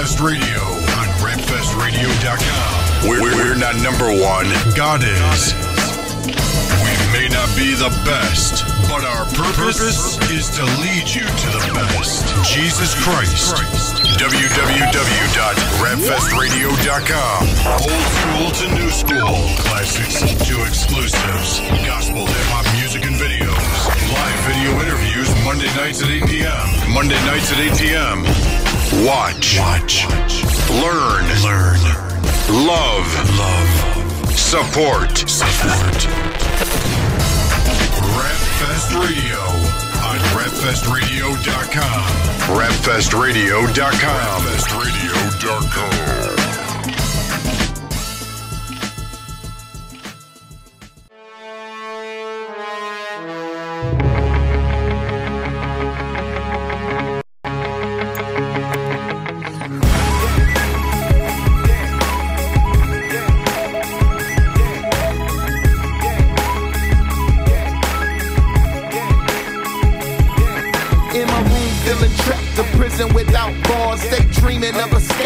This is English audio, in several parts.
Radio on rapfestradio.com. We're, we're not number one. God is. We may not be the best, but our purpose is to lead you to the best. Jesus Christ. www.rapfestradio.com. Old school to new school. Classics to exclusives. Gospel hip hop music and videos. Live video interviews Monday nights at 8 p.m. Monday nights at 8 p.m. Watch. Watch. Learn. Learn. Love. Love. Support. Support. Rapfest Radio on rapfestradio.com. Rapfestradio.com. Rapfestradio.com.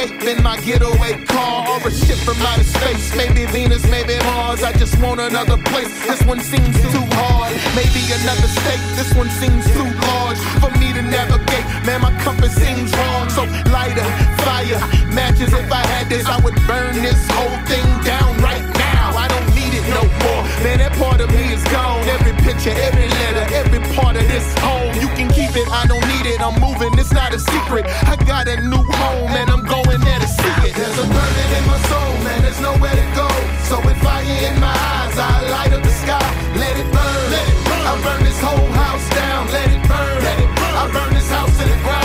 of escaping my getaway car or a ship from outer space. Maybe Venus, maybe Mars. I just want another place. This one seems too hard. Maybe another state. This one seems too large for me to navigate. Man, my compass seems wrong. So lighter, fire, matches. If I had this, I would burn this whole thing down right now. I don't need no more. Man, that part of me is gone. Every picture, every letter, every part of this home. You can keep it, I don't need it. I'm moving, it's not a secret. I got a new home and I'm going there to see it. There's a burning in my soul, man. There's nowhere to go. So with fire in my eyes, I light up the sky. Let it burn. Let it burn. I burn this whole house down. Let it burn. Let it burn. I burn this house to the ground.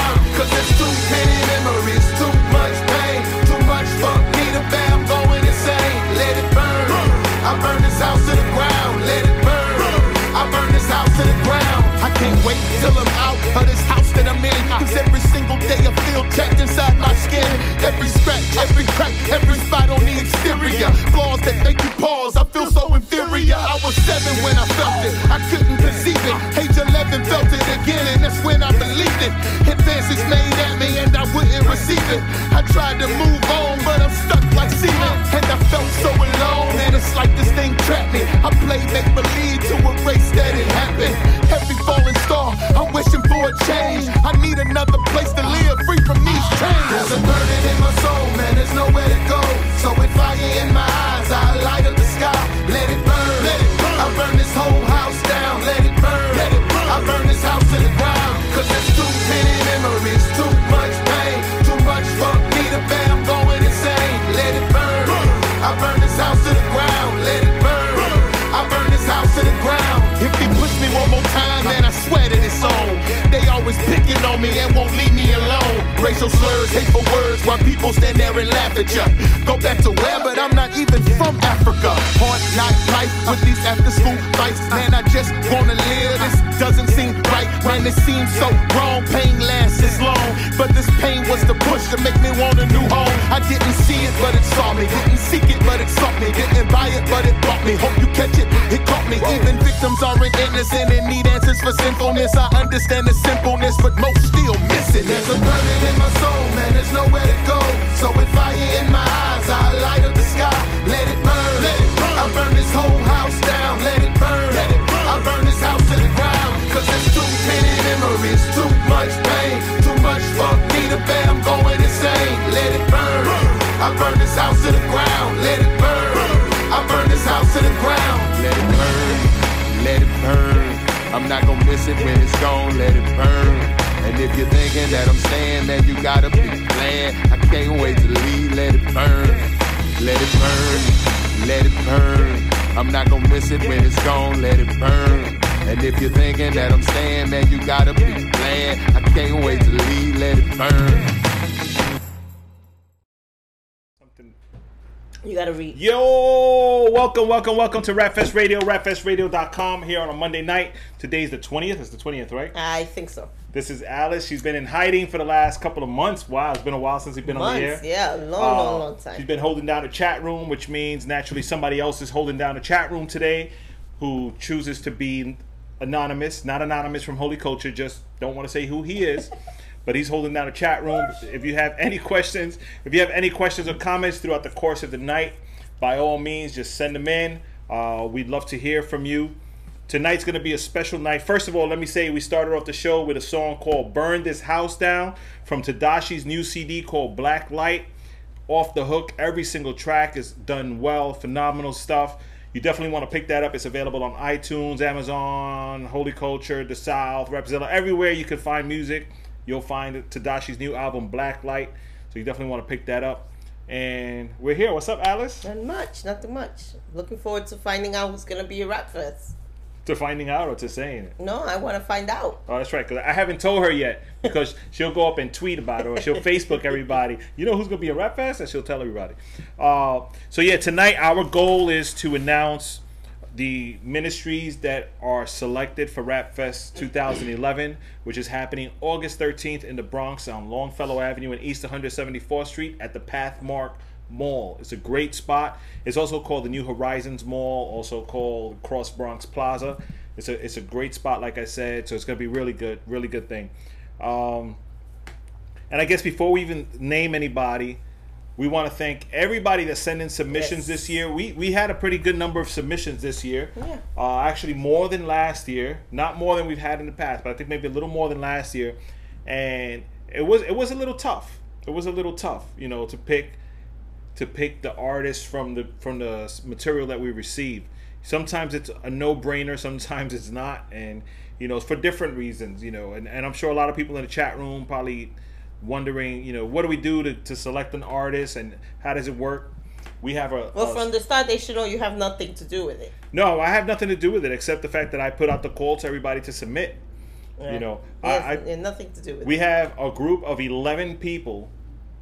Every scratch, every crack, every spot on the exterior. Flaws that make you pause. I feel so inferior. I was seven when I felt it. I couldn't conceive it. Age 11 felt it again, and that's when I believed it. Advances made at me, and I wouldn't receive it. I tried to move on, but I'm stuck like cement. And I felt so alone, and it's like this thing trapped me. I played make believe to erase that it happened. There's nowhere to go. So with fire in my eyes, I light up the sky. Let it burn. Let it burn. I burn this whole house down. Let it burn. Let it burn. I burn this house to the ground. Cause there's too many memories, too much pain, too much for me to bear. I'm going insane. Let it burn. I burn this house to the ground. Let it burn. I burn this house to the ground. If he push me one more time, man, I swear that it's on. They always picking on me and won't leave me alone. Racial slurs, hateful words, while people stand there and laugh at ya. Go back to where, but I'm not even from Africa. Hard knock life with these after school fights. Man, I just wanna live. This doesn't seem right. Man, it seems so wrong. Pain lasts as long. But this pain was the push to make me want a new home. I didn't see it, but it saw me. Didn't seek it, but it sought me. Didn't buy it, but it bought me. Hope you catch it, it caught me. Even victims aren't innocent and need answers for sinfulness. I understand the simpleness, but most still miss it. There's a burning in my soul, man. There's nowhere to go. So with fire in my eyes, I light up the sky. Let it burn. Let it burn. I burn this whole house down. Let it burn. Let it burn. I burn this house to the ground. Cause there's too many memories, too much pain, too much for me to bear. I'm going insane. Let it burn. I burn this house to the ground. Let it burn. I burn this house to the ground. Let it burn. Let it burn. I'm not gonna miss it when it's gone. Let it burn. And if you're thinking that I'm staying, then you gotta be glad. I can't wait to leave. Let it burn. Let it burn. Let it burn. I'm not gonna miss it when it's gone. Let it burn. And if you're thinking that I'm staying, then you gotta be glad. I can't wait to leave. Let it burn. You gotta read. Yo, welcome, welcome, welcome to Rapfest Radio, rapfestradio.com here on a Monday night. Today's the 20th. It's the 20th, right? I think so. This is Alice. She's been in hiding for the last couple of months. Wow, it's been a while since we've been on the air. Yeah, long, Uh, long, long time. She's been holding down the chat room, which means naturally somebody else is holding down the chat room today who chooses to be anonymous, not anonymous from Holy Culture, just don't want to say who he is. but he's holding down a chat room. If you have any questions, if you have any questions or comments throughout the course of the night, by all means, just send them in. Uh, we'd love to hear from you. Tonight's going to be a special night. First of all, let me say we started off the show with a song called Burn This House Down from Tadashi's new CD called Black Light. Off the hook, every single track is done well, phenomenal stuff. You definitely want to pick that up. It's available on iTunes, Amazon, Holy Culture, The South, Rapzilla, everywhere you can find music. You'll find Tadashi's new album, Black Light. So you definitely want to pick that up. And we're here. What's up, Alice? Not much, nothing much. Looking forward to finding out who's gonna be a rap fest. To finding out or to saying it? No, I want to find out. Oh, that's right. Because I haven't told her yet. Because she'll go up and tweet about it, or she'll Facebook everybody. You know who's gonna be a rap fest, and she'll tell everybody. Uh, so yeah, tonight our goal is to announce the ministries that are selected for Rap Fest 2011, which is happening August 13th in the Bronx on Longfellow Avenue and East 174th Street at the Pathmark Mall. It's a great spot. It's also called the New Horizons Mall, also called Cross Bronx Plaza. It's a it's a great spot, like I said. So it's gonna be really good, really good thing. Um, and I guess before we even name anybody, we want to thank everybody that sent in submissions Yes. this year. We we had a pretty good number of submissions this year. Yeah. Uh, actually, more than last year. Not more than we've had in the past, but I think maybe a little more than last year. And it was it was a little tough. It was a little tough, you know, to pick to pick the artists from the from the material that we received. Sometimes it's a no brainer, sometimes it's not, and you know, for different reasons, you know, and, and I'm sure a lot of people in the chat room probably wondering, you know, what do we do to, to select an artist and how does it work? We have a, Well, a- from the start, they should know you have nothing to do with it. no, I have nothing to do with it except the fact that I put out the call to everybody to submit. You know, Yes, I, I nothing to do with it. we it. have a group of 11 people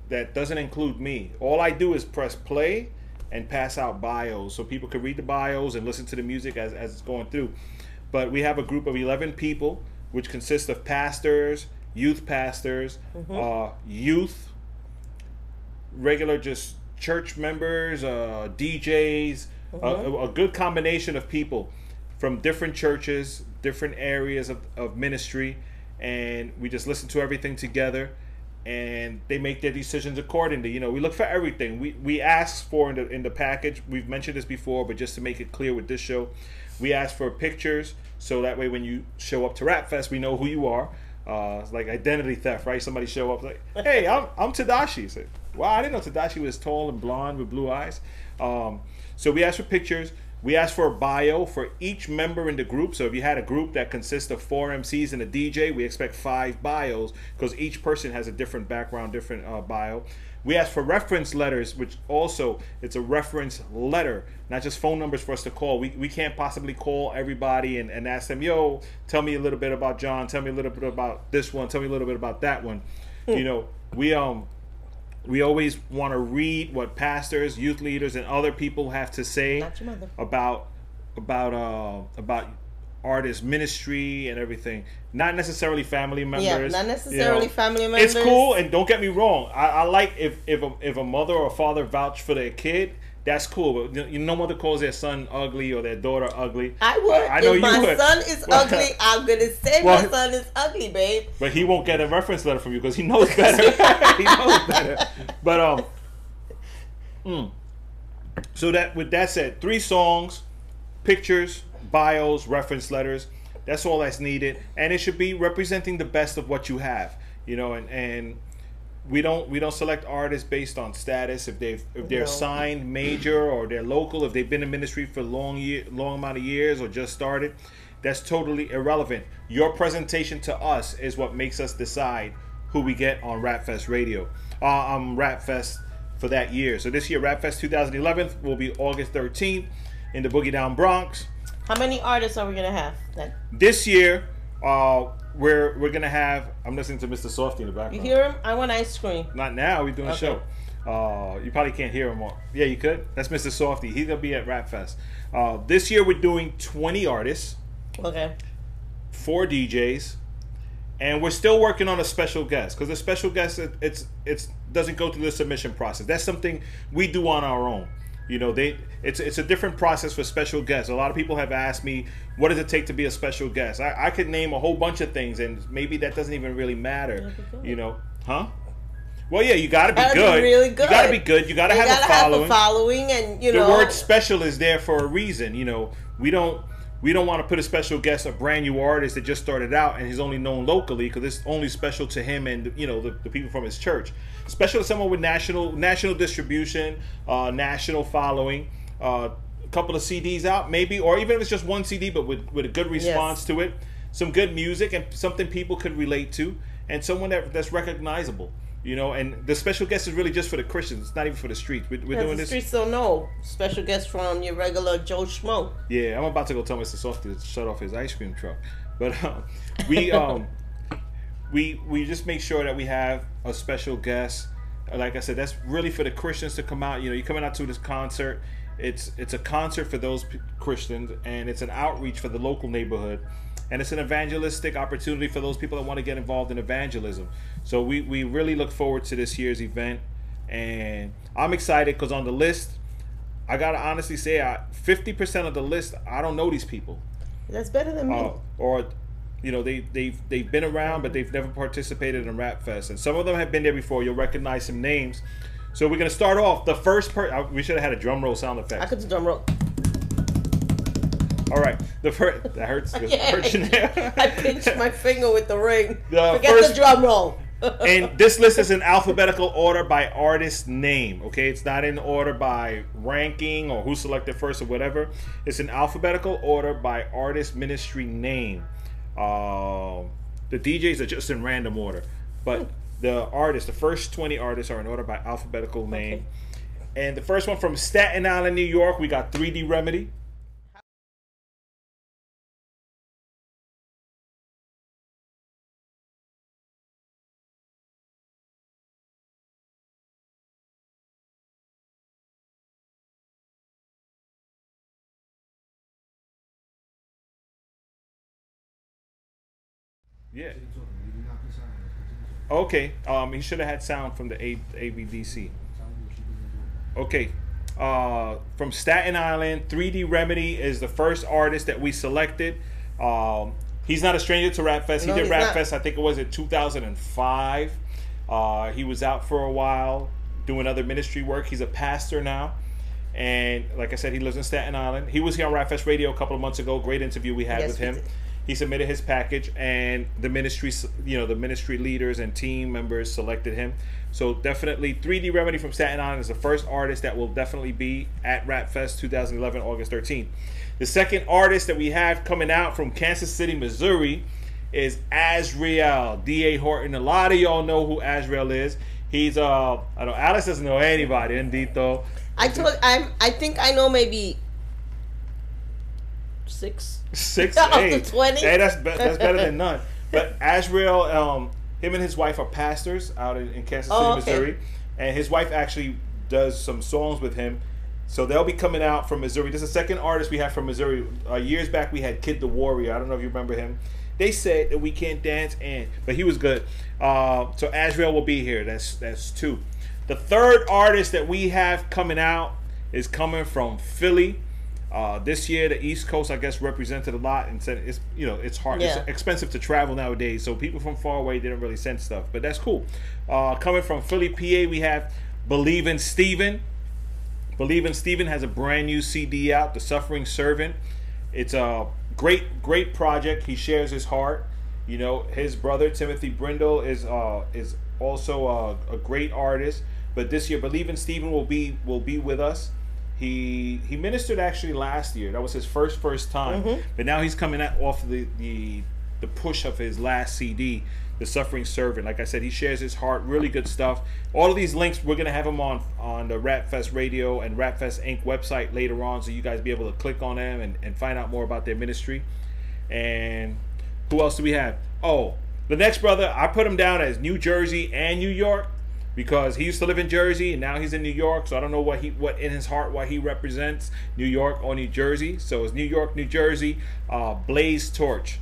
that doesn't include me. All I do is press play and pass out bios so people can read the bios and listen to the music as, as it's going through. But we have a group of 11 people, which consists of pastors, youth pastors, uh, youth, regular just church members, uh, DJs, a, a, a good combination of people from different churches, different areas of, of ministry, and we just listen to everything together and they make their decisions accordingly. You know, we look for everything. We we ask for in the in the package. We've mentioned this before, but just to make it clear with this show, we ask for pictures so that way when you show up to Rap Fest, we know who you are. Uh, like identity theft, right? Somebody show up like, "Hey, I'm I'm Tadashi." Say, "Wow, I didn't know Tadashi was tall and blonde with blue eyes." Um, so we ask for pictures. We ask for a bio for each member in the group. So if you had a group that consists of four MCs and a DJ, we expect five bios because each person has a different background, different uh, bio. We ask for reference letters, which also it's a reference letter, not just phone numbers for us to call. We, we can't possibly call everybody and, and ask them, yo, tell me a little bit about John, tell me a little bit about this one, tell me a little bit about that one. You know, we um we always want to read what pastors, youth leaders, and other people have to say Not your mother. about about uh about artist ministry and everything. Not necessarily family members. Yeah, not you necessarily family members. It's cool, and don't get me wrong. I, I like if if a, if a mother or a father vouch for their kid. That's cool, but you know, no mother calls their son ugly or their daughter ugly. I would. I know if my would. son is Well, ugly, I'm gonna say well, my son is ugly, babe. But he won't get a reference letter from you because he knows better. he knows better. But um, mm. so that with that said, three songs, pictures, bios, reference letters. That's all that's needed, and it should be representing the best of what you have. You know, and and we don't we don't select artists based on status if they've if they're No. signed major or they're local if they've been in ministry for long year long amount of years or just started that's totally irrelevant your presentation to us is what makes us decide who we get on Rapfest radio uh, um Rapfest for that year so this year Rapfest 2011 will be August 13th in the Boogie Down Bronx How many artists are we gonna have? That this year uh we're we're gonna have I'm listening to Mr. Softee in the background you hear him? I want ice cream. Not now. We're doing a show. Uh, you probably can't hear him. All. Yeah, you could. That's Mr. Softee. He's gonna be at Rap Fest. Uh, this year we're doing 20 artists, Okay. four DJs, and we're still working on a special guest because the special guest it, it's it's doesn't go through the submission process. That's something we do on our own. You know, they it's it's a different process for special guests. A lot of people have asked me, what does it take to be a special guest? I, I could name a whole bunch of things, and maybe that doesn't even really matter. You know, huh? Well, yeah, you got to be Gotta be good. You got to be good. You got to You have gotta a following. have a following, and you know, the word special is there for a reason. You know, we don't we don't want to put a special guest, a brand new artist that just started out and he's only known locally because it's only special to him and you know the, the people from his church. Special to someone with national national distribution, uh, national following, uh, a couple of CDs out maybe, or even if it's just one CD, but with with a good response to it, some good music and something people could relate to, and someone that that's recognizable. You know, and the special guest is really just for the Christians. It's not even for the streets. We're, we're doing the this. streets don't know. Special guest from your regular Joe Schmo. Yeah, I'm about to go tell Mr. Softee to shut off his ice cream truck. But um, we um, we we just make sure that we have a special guest. Like I said, that's really for the Christians to come out. You know, you're coming out to this concert. It's it's a concert for those p- Christians, and it's an outreach for the local neighborhood, and it's an evangelistic opportunity for those people that want to get involved in evangelism. So we we really look forward to this year's event, and I'm excited because on the list, I gotta honestly say, I fifty percent of the list, I don't know these people, That's better than me. uh, or you know, they they've they've been around, but they've never participated in Rap Fest, and some of them have been there before. You'll recognize some names. So we're gonna start off. The first per we should have had a drum roll sound effect. I could do drum roll. All right, the first that hurts. Yeah, hurts your nail. I pinched my finger with the ring. The Forget first- the drum roll. and this list is in alphabetical order by artist name. Okay, it's not in order by ranking or who selected first or whatever. It's in alphabetical order by artist ministry name. Um, the DJs are just in random order, but the artists, the first twenty artists, are in order by alphabetical name. And the first one from Staten Island, New York, we got 3D Remedy. Yeah. Okay. Um, he should have had sound from the A- AVDC. Okay. Uh, from Staten Island, 3D Remedy is the first artist that we selected. Um, he's not a stranger to Rap Fest. He No, did Rap not. Fest, I think it was in 2005. Uh, he was out for a while doing other ministry work. He's a pastor now. And like I said, he lives in Staten Island. He was here on Rap Fest Radio a couple of months ago. Great interview we had Yes, with him. He submitted his package, and the ministry, you know, the ministry leaders and team members selected him. So definitely, 3D Remedy from Staten Island is the first artist that will definitely be at Rap Fest 2011, August 13th. The second artist that we have coming out from Kansas City, Missouri, is Azrael D.A. Horton. A lot of y'all know who Azrael is. He's uh, I don't Alice doesn't know anybody. Indeed, though. I told I'm. I think I know maybe six. Six, of hey, 20? hey, that's be- that's better than none. But Azrael, um, him and his wife are pastors out in, in Kansas City, Oh, okay. Missouri, and his wife actually does some songs with him. So they'll be coming out from Missouri. This is the second artist we have from Missouri. Uh, years back, we had Kid the Warrior. I don't know if you remember him. They said that we can't dance, and but he was good. Uh, so Azrael will be here. That's that's two. The third artist that we have coming out is coming from Philly. Uh, this year, the East Coast, I guess, represented a lot, and said it's you know it's hard, Yeah. it's expensive to travel nowadays. So people from far away didn't really send stuff, but that's cool. Uh, coming from Philly, PA, we have Believe in Steven. Believe in Steven has a brand new CD out, The Suffering Servant. It's a great, great project. He shares his heart. You know, his brother Timothy Brindle is uh, is also a, a great artist. But this year, Believe in Steven will be will be with us. He he ministered actually last year. That was his first first time. Mm-hmm. But now he's coming out off the, the the push of his last CD, The Suffering Servant. Like I said, he shares his heart. Really good stuff. All of these links we're gonna have them on on the Rap Fest Radio and Rap Fest Inc. website later on, so you guys be able to click on them and, and find out more about their ministry. And who else do we have? Oh, the next brother, I put him down as New Jersey and New York because he used to live in Jersey and now he's in New York. So I don't know what he what in his heart what he represents, New York or New Jersey. So it's New York, New Jersey. Uh, Blaze Torch.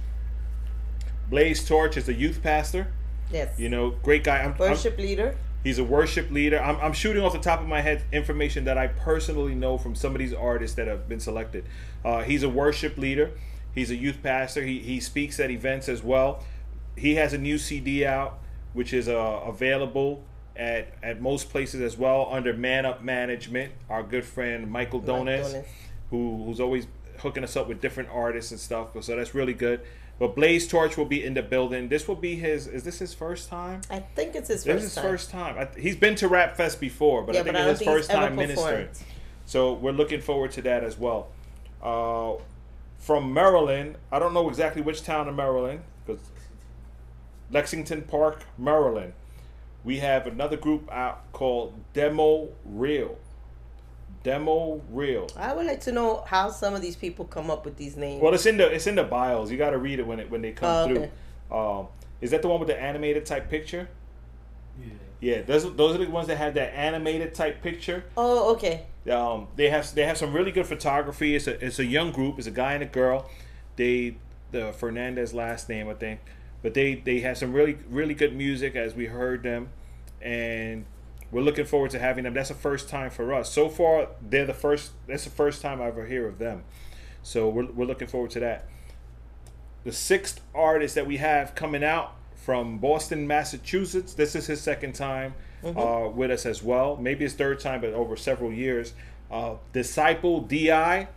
Blaze Torch is a youth pastor. Yes. You know, great guy. I'm, I'm- Worship leader. He's a worship leader. I'm, I'm shooting off the top of my head information that I personally know from some of these artists that have been selected. Uh, he's a worship leader. He's a youth pastor. He, he speaks at events as well. He has a new CD out, which is uh, available at, at most places as well under Man Up Management. Our good friend Michael Dones. who who's always hooking us up with different artists and stuff. So that's really good. But Blaze Torch will be in the building. This will be his. Is this his first time? I think it's his This first is his time. first time. I, he's been to Rap Fest before, but Yeah, I think it's his first time ministering. So we're looking forward to that as well. Uh, from Maryland, I don't know exactly which town in Maryland, because Lexington Park, Maryland. We have another group out called Demo Real. Demo Real. I would like to know how some of these people come up with these names. Well, it's in the it's in the bios. You got to read it when it when they come Oh, okay. through. Um, is that the one with the animated type picture? Yeah. Yeah, those those are the ones that have that animated type picture. oh, okay. Um, they have they have some really good photography. It's a it's a young group. It's a guy and a girl. They the Fernandez last name I think, but they they have some really really good music as we heard them, and we're looking forward to having them. That's the first time for us. So far, they're the first. That's the first time I ever hear of them. So we're we're looking forward to that. The sixth artist that we have coming out from Boston, Massachusetts. This is his second time uh, with us as well. Maybe his third time, but over several years. Uh, Disciple Di,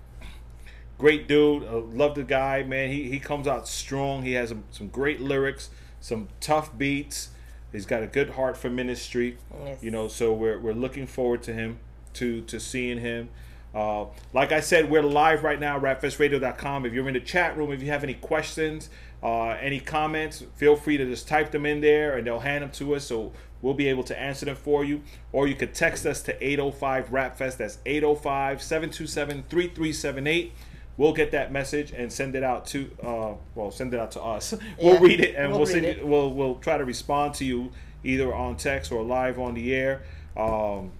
great dude. Uh, love the guy, man. He he comes out strong. He has some, some great lyrics, some tough beats. He's got a good heart for ministry. Yes. You know, so we're we're looking forward to him, to to seeing him. Uh, like I said, we're live right now, rapfestradio.com. If you're in the chat room, if you have any questions, uh, any comments, feel free to just type them in there and they'll hand them to us. So we'll be able to answer them for you. Or you could text us to 805 RapFest. That's 805 727 3378. We'll get that message and send it out to, uh, well, send it out to us. We'll Yeah, read it and we'll we'll, send it. it. We'll we'll try to respond to you either on text or live on the air. Um,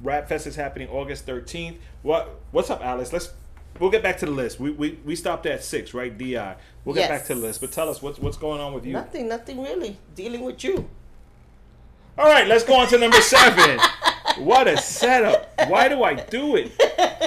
Rap Fest is happening August 13th. What what's up, Alice? Let's we'll get back to the list. We we, we stopped at six, right? Di. We'll get back to the list, but tell us what's what's going on with you. Nothing, nothing really. Dealing with you. All right, let's go on to number seven. what a setup! Why do I do it?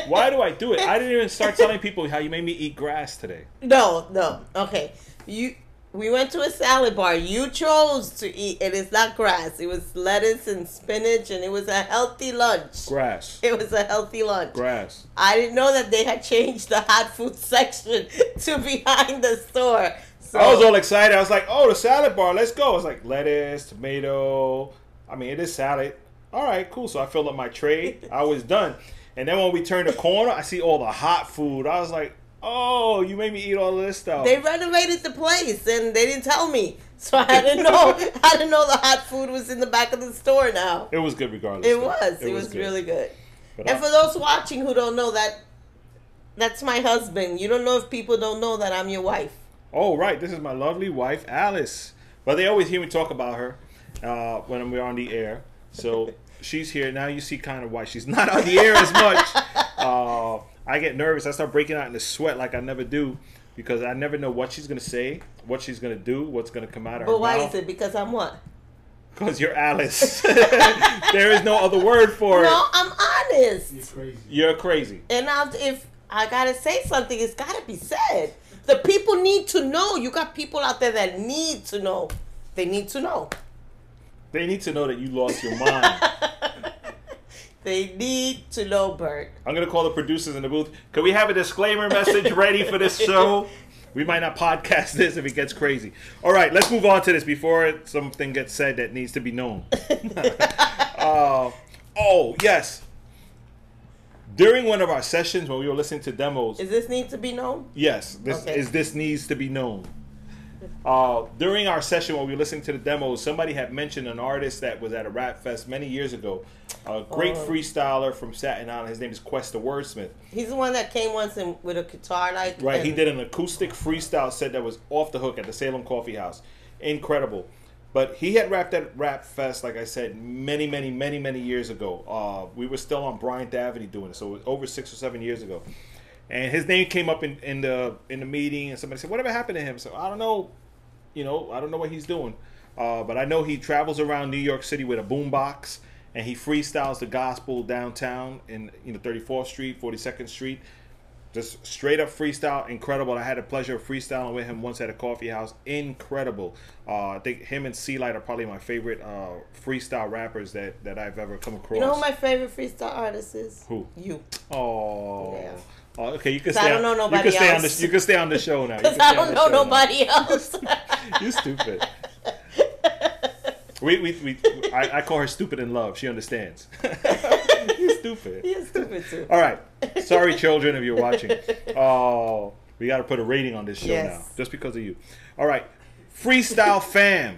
Why do I do it? I didn't even start telling people how you made me eat grass today. No, no. Okay. You we went to a salad bar. You chose to eat and it is not grass. It was lettuce and spinach and it was a healthy lunch. Grass, It was a healthy lunch. grass. I didn't know that they had changed the hot food section to behind the store. So I was all excited. I was like, "Oh, the salad bar, let's go!" It's like lettuce, tomato. I mean, it is salad. All right, cool. So I filled up my tray. I was done. And then when we turned the corner, I see all the hot food. I was like, "Oh, you made me eat all this stuff." they renovated the place and they didn't tell me. So I didn't know I didn't know the hot food was in the back of the store now. it was good regardless. It though. was. It, was, good. really good. But And I- for those watching who don't know that that's my husband. You don't know if people don't know that I'm your wife. Oh, right. This is my lovely wife, Alice. But they always hear me talk about her uh, when we're on the air. So she's here. Now you see kind of why she's not on the air as much. Uh, I get nervous. I start breaking out in into sweat like I never do because I never know what she's going to say, what she's going to do, what's going to come out of her But why mouth. is it? Because I'm what? Because you're Alice. there is no other word for No, it. No, I'm honest. You're crazy. You're crazy. And I'll, if I gotta say something, it's gotta be said. The people need to know. You got people out there that need to know. They need to know. They need to know that you lost your mind. They need to know, Bert. I'm gonna call the producers in the booth. Can we have a disclaimer message ready for this show? We might not podcast this if it gets crazy. All right, let's move on to this before something gets said that needs to be known. uh, oh yes. During one of our sessions when we were listening to demos, Is this need to be known? Yes, this Okay. is this needs to be known. Uh, during our session when we were listening to the demos, somebody had mentioned an artist that was at a rap fest many years ago. A great Oh. freestyler from Staten Island. His name is Quest the Wordsmith. He's the one that came once in, with a guitar, like Right, he did an acoustic freestyle set that was off the hook at the Salem Coffee House. Incredible. But he had rapped at Rap Fest, like I said, many, many, many, many years ago. Uh, we were still on Bryant Avenue doing it, so it was over six or seven years ago. And his name came up in, in the in the meeting, and somebody said, "Whatever happened to him?" So I don't know, you know, I don't know what he's doing. Uh, but I know he travels around New York City with a boombox and he freestyles the gospel downtown in you know 34th Street, 42nd Street. Just straight up freestyle, incredible. I had the pleasure of freestyling with him once at a coffee house. Incredible. Uh, I think him and C Light are probably my favorite uh, freestyle rappers that, that I've ever come across. You know who my favorite freestyle artist is? Who? You. Oh. Yeah. Oh, okay, you can stay. I don't on- know you nobody can stay on the. You can stay on the show now. Because I don't know show now. nobody else. You stupid. We, we, we I, I call her stupid in love. She understands. you stupid. You're stupid too. All right. Sorry, children, if you're watching. Oh, we got to put a rating on this show Yes. now, just because of you. All right. Freestyle Fam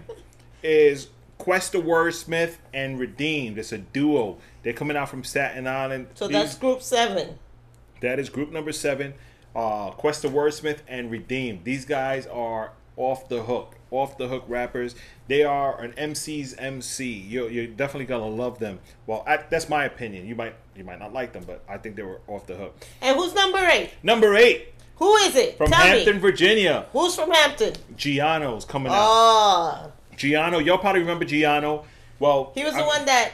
is Quest Questa Wordsmith and Redeemed. It's a duo. They're coming out from Staten Island. So These- that's group seven. That is group number seven. Uh, Questa Wordsmith and Redeemed. These guys are off the hook, off the hook rappers. They are an MC's MC. You're, you're definitely gonna love them. Well, I, that's my opinion. You might you might not like them, but I think they were off the hook. And who's number eight? Number eight Who is it? from Tell Hampton, me. Virginia. Who's from Hampton? Giano's coming out. Oh, Giano, y'all probably remember Giano. Well, he was the one that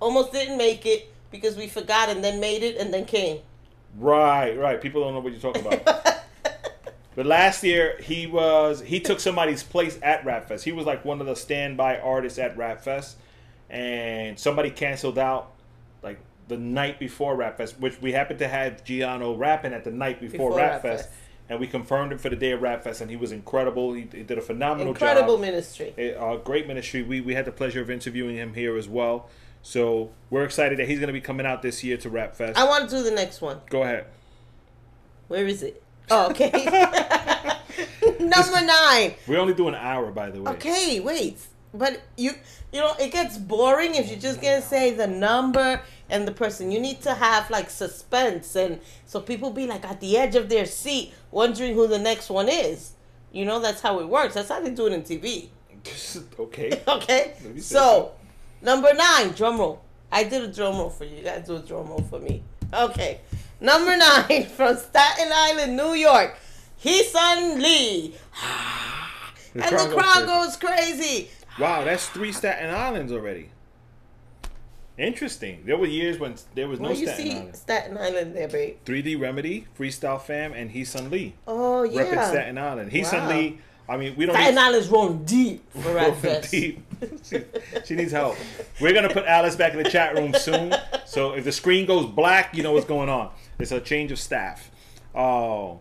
almost didn't make it because we forgot and then made it and then came. Right, right. People don't know what you're talking about. but last year he was he took somebody's place at Rap Fest. He was like one of the standby artists at Rap Fest, and somebody canceled out like the night before Rap Fest, which we happened to have Giano rapping at the night before, Before Rap, Rap Fest. Fest. And we confirmed him for the day of Rap Fest, and he was incredible. He, he did a phenomenal Incredible job. ministry. A uh, great ministry. We, we had the pleasure of interviewing him here as well. So we're excited that he's going to be coming out this year to Rap Fest. I want to do the next one. Go ahead. Where is it? Oh, okay. Number nine. We only do an hour, by the way. Okay, wait. But you you know, it gets boring if you're just gonna say the number and the person. You need to have like suspense and so people be like at the edge of their seat wondering who the next one is. You know, that's how it works. That's how they do it in TV. okay. Okay? So number nine, drum roll. I did a drum roll for you. You gotta do a drum roll for me. Okay. Number nine from Staten Island, New York. Heesun Lee. And the crowd crowd goes crazy. Wow, that's three Staten Islands already. Interesting. There were years when there was no Well, you Staten see Island. Staten Island there, babe. 3D Remedy, Freestyle Fam, and Heesun Lee. Oh yeah. Repping Staten Island. Heesun Wow. Lee, I mean, we don't Staten need Island's rolling deep for Rolling Fest. deep. she, she needs help. We're gonna put Alice back in the chat room soon. So if the screen goes black, you know what's going on. It's a change of staff. Oh,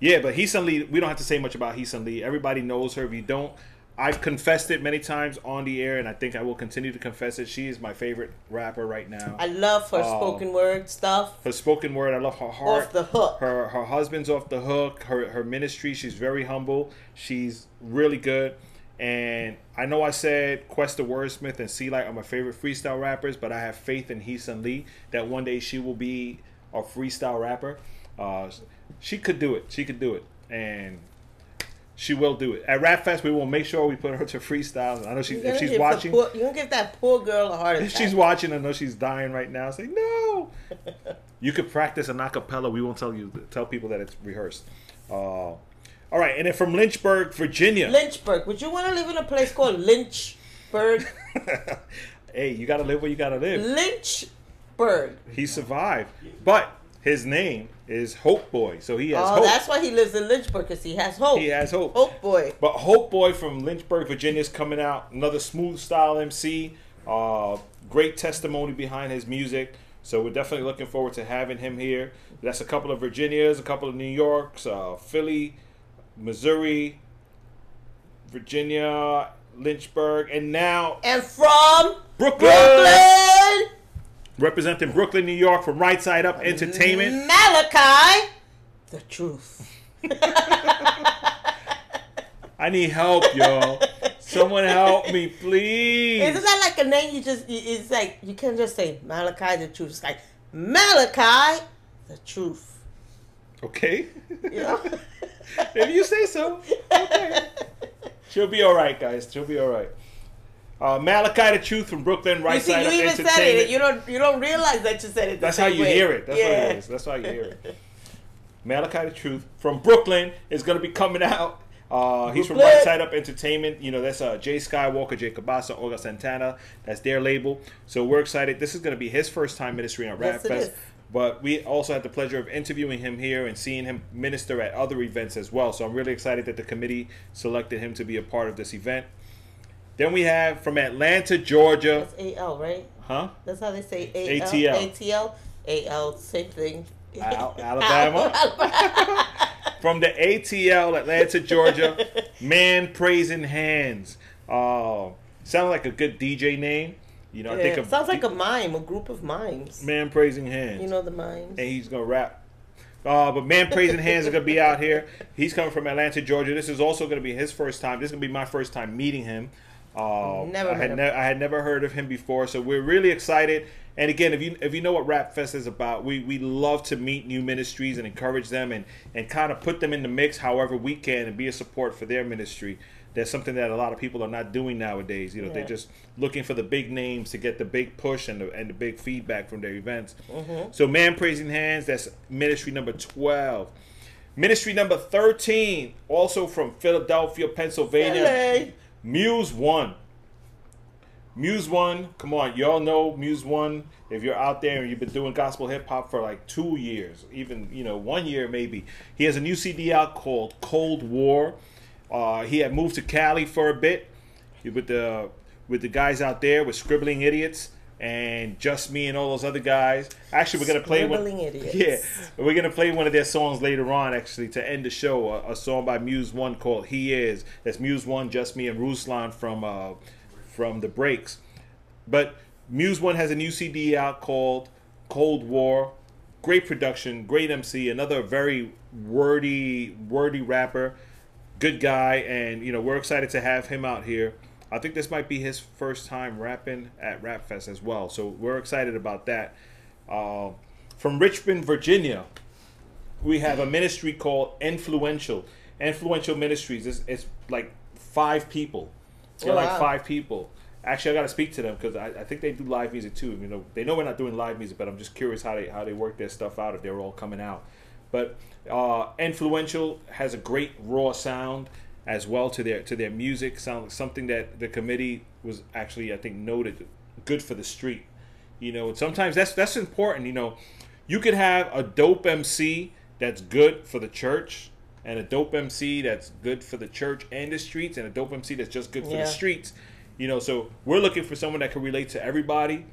yeah, but Heesun Lee, we don't have to say much about Heesun Lee. Everybody knows her. If you don't, I've confessed it many times on the air, and I think I will continue to confess it. She is my favorite rapper right now. I love her Oh. spoken word stuff. her spoken word, I love her heart. Off the hook. Her her husband's off the hook. Her her ministry, she's very humble. She's really good. And I know I said Questa Wordsmith and C Light are my favorite freestyle rappers, but I have faith in Heesun Lee that one day she will be a freestyle rapper. Uh, she could do it. She could do it, and she will do it. At Rap Fest, we will make sure we put her to freestyle. I know she, if she's watching, poor- you're gonna give that poor girl a heart attack. if she's watching, I know she's dying right now. Say no. you could practice an acapella. We won't tell you tell people that it's rehearsed. Uh, all right, and then from Lynchburg, Virginia. Lynchburg. Would you want to live in a place called Lynchburg? hey, you gotta live where you gotta live. Lynchburg. He survived, but his name is Hope Boy, so he has Oh, hope. that's why he lives in Lynchburg because he has hope. He has hope. Hope boy. But Hope Boy from Lynchburg, Virginia is coming out. Another smooth style MC. Uh, great testimony behind his music. So we're definitely looking forward to having him here. That's a couple of Virginias, a couple of New Yorks, uh, Philly, Missouri, Virginia, Lynchburg, and now And from Brooklyn. Brooklyn, Representing Brooklyn, New York from Right Side Up Entertainment. Malachi, the truth. I need help, yo. Someone help me, please. Isn't that like a name you just, it's like, you can't just say Malachi, the truth. It's like, Malachi, the truth. Okay. You know? if you say so. Okay. She'll be all right, guys. She'll be all right. Uh, Malachi the Truth from Brooklyn, right you see, side you up even said it. You don't, you don't realize that you said it. That's how you way. hear it. That's what it is. That's how you hear it. Malachi the Truth from Brooklyn is going to be coming out Uh, he's from Right Side Up Entertainment. You know, that's uh, Jay Skywalker, Jay Cabasa, Olga Santana. That's their label. So we're excited. This is going to be his first time ministering at Rap Yes, Fest. But we also had the pleasure of interviewing him here and seeing him minister at other events as well. So I'm really excited that the committee selected him to be a part of this event. Then we have from Atlanta, Georgia. That's AL, right? Huh? That's how they say AL. ATL. ATL. AL, same thing. Al- Alabama. from the ATL, Atlanta, Georgia. Man praising hands. Uh, sounds like a good DJ name. You know, I think Yeah, sounds like a mime, a group of mimes. man praising hands. You know the mimes. and he's gonna rap. Uh, but man praising hands is gonna be out here. He's coming from Atlanta, Georgia. This is also gonna be his first time. This is gonna be my first time meeting him. Uh, Never I had ne- I had never heard of him before, so we're really excited. And again, if you if you know what Rap Fest is about, we, we love to meet new ministries and encourage them and, and kind of put them in the mix however we can and be a support for their ministry. That's something that a lot of people are not doing nowadays. You know, they're just looking for the big names to get the big push and the, and the big feedback from their events. Mm-hmm. So, Man Praising Hands, that's ministry number 12. Ministry number 13, also from Philadelphia, Pennsylvania. LA. Muse One. Muse One, come on, y'all know Muse One. If you're out there and you've been doing gospel hip hop for like two years, even you know one year maybe, he has a new CD out called Cold War. Uh, he had moved to Cali for a bit with the with the guys out there with Scribbling Idiots and Just Me and all those other guys. Actually, we're gonna play one. Idiots. Yeah, we're gonna play one of their songs later on. Actually, to end the show, a, a song by Muse One called "He Is." That's Muse One, Just Me, and Ruslan from uh, from the Breaks. But Muse One has a new CD out called Cold War. Great production, great MC, another very wordy, wordy rapper, good guy, and you know we're excited to have him out here. I think this might be his first time rapping at Rap Fest as well, so we're excited about that. Uh, from Richmond, Virginia, we have a ministry called Influential. Influential Ministries. It's, it's like five people. Oh, like five people. Actually, I got to speak to them because I, I think they do live music too. You know, they know we're not doing live music, but I'm just curious how they how they work their stuff out if they're all coming out. But uh, Influential has a great raw sound as well to their to their music. Sound something that the committee was actually I think noted good for the street. You know, and sometimes that's that's important. You know, you could have a dope MC that's good for the church, and a dope MC that's good for the church and the streets, and a dope MC that's just good for Yeah. the streets. You know, so we're looking for someone that can relate to everybody.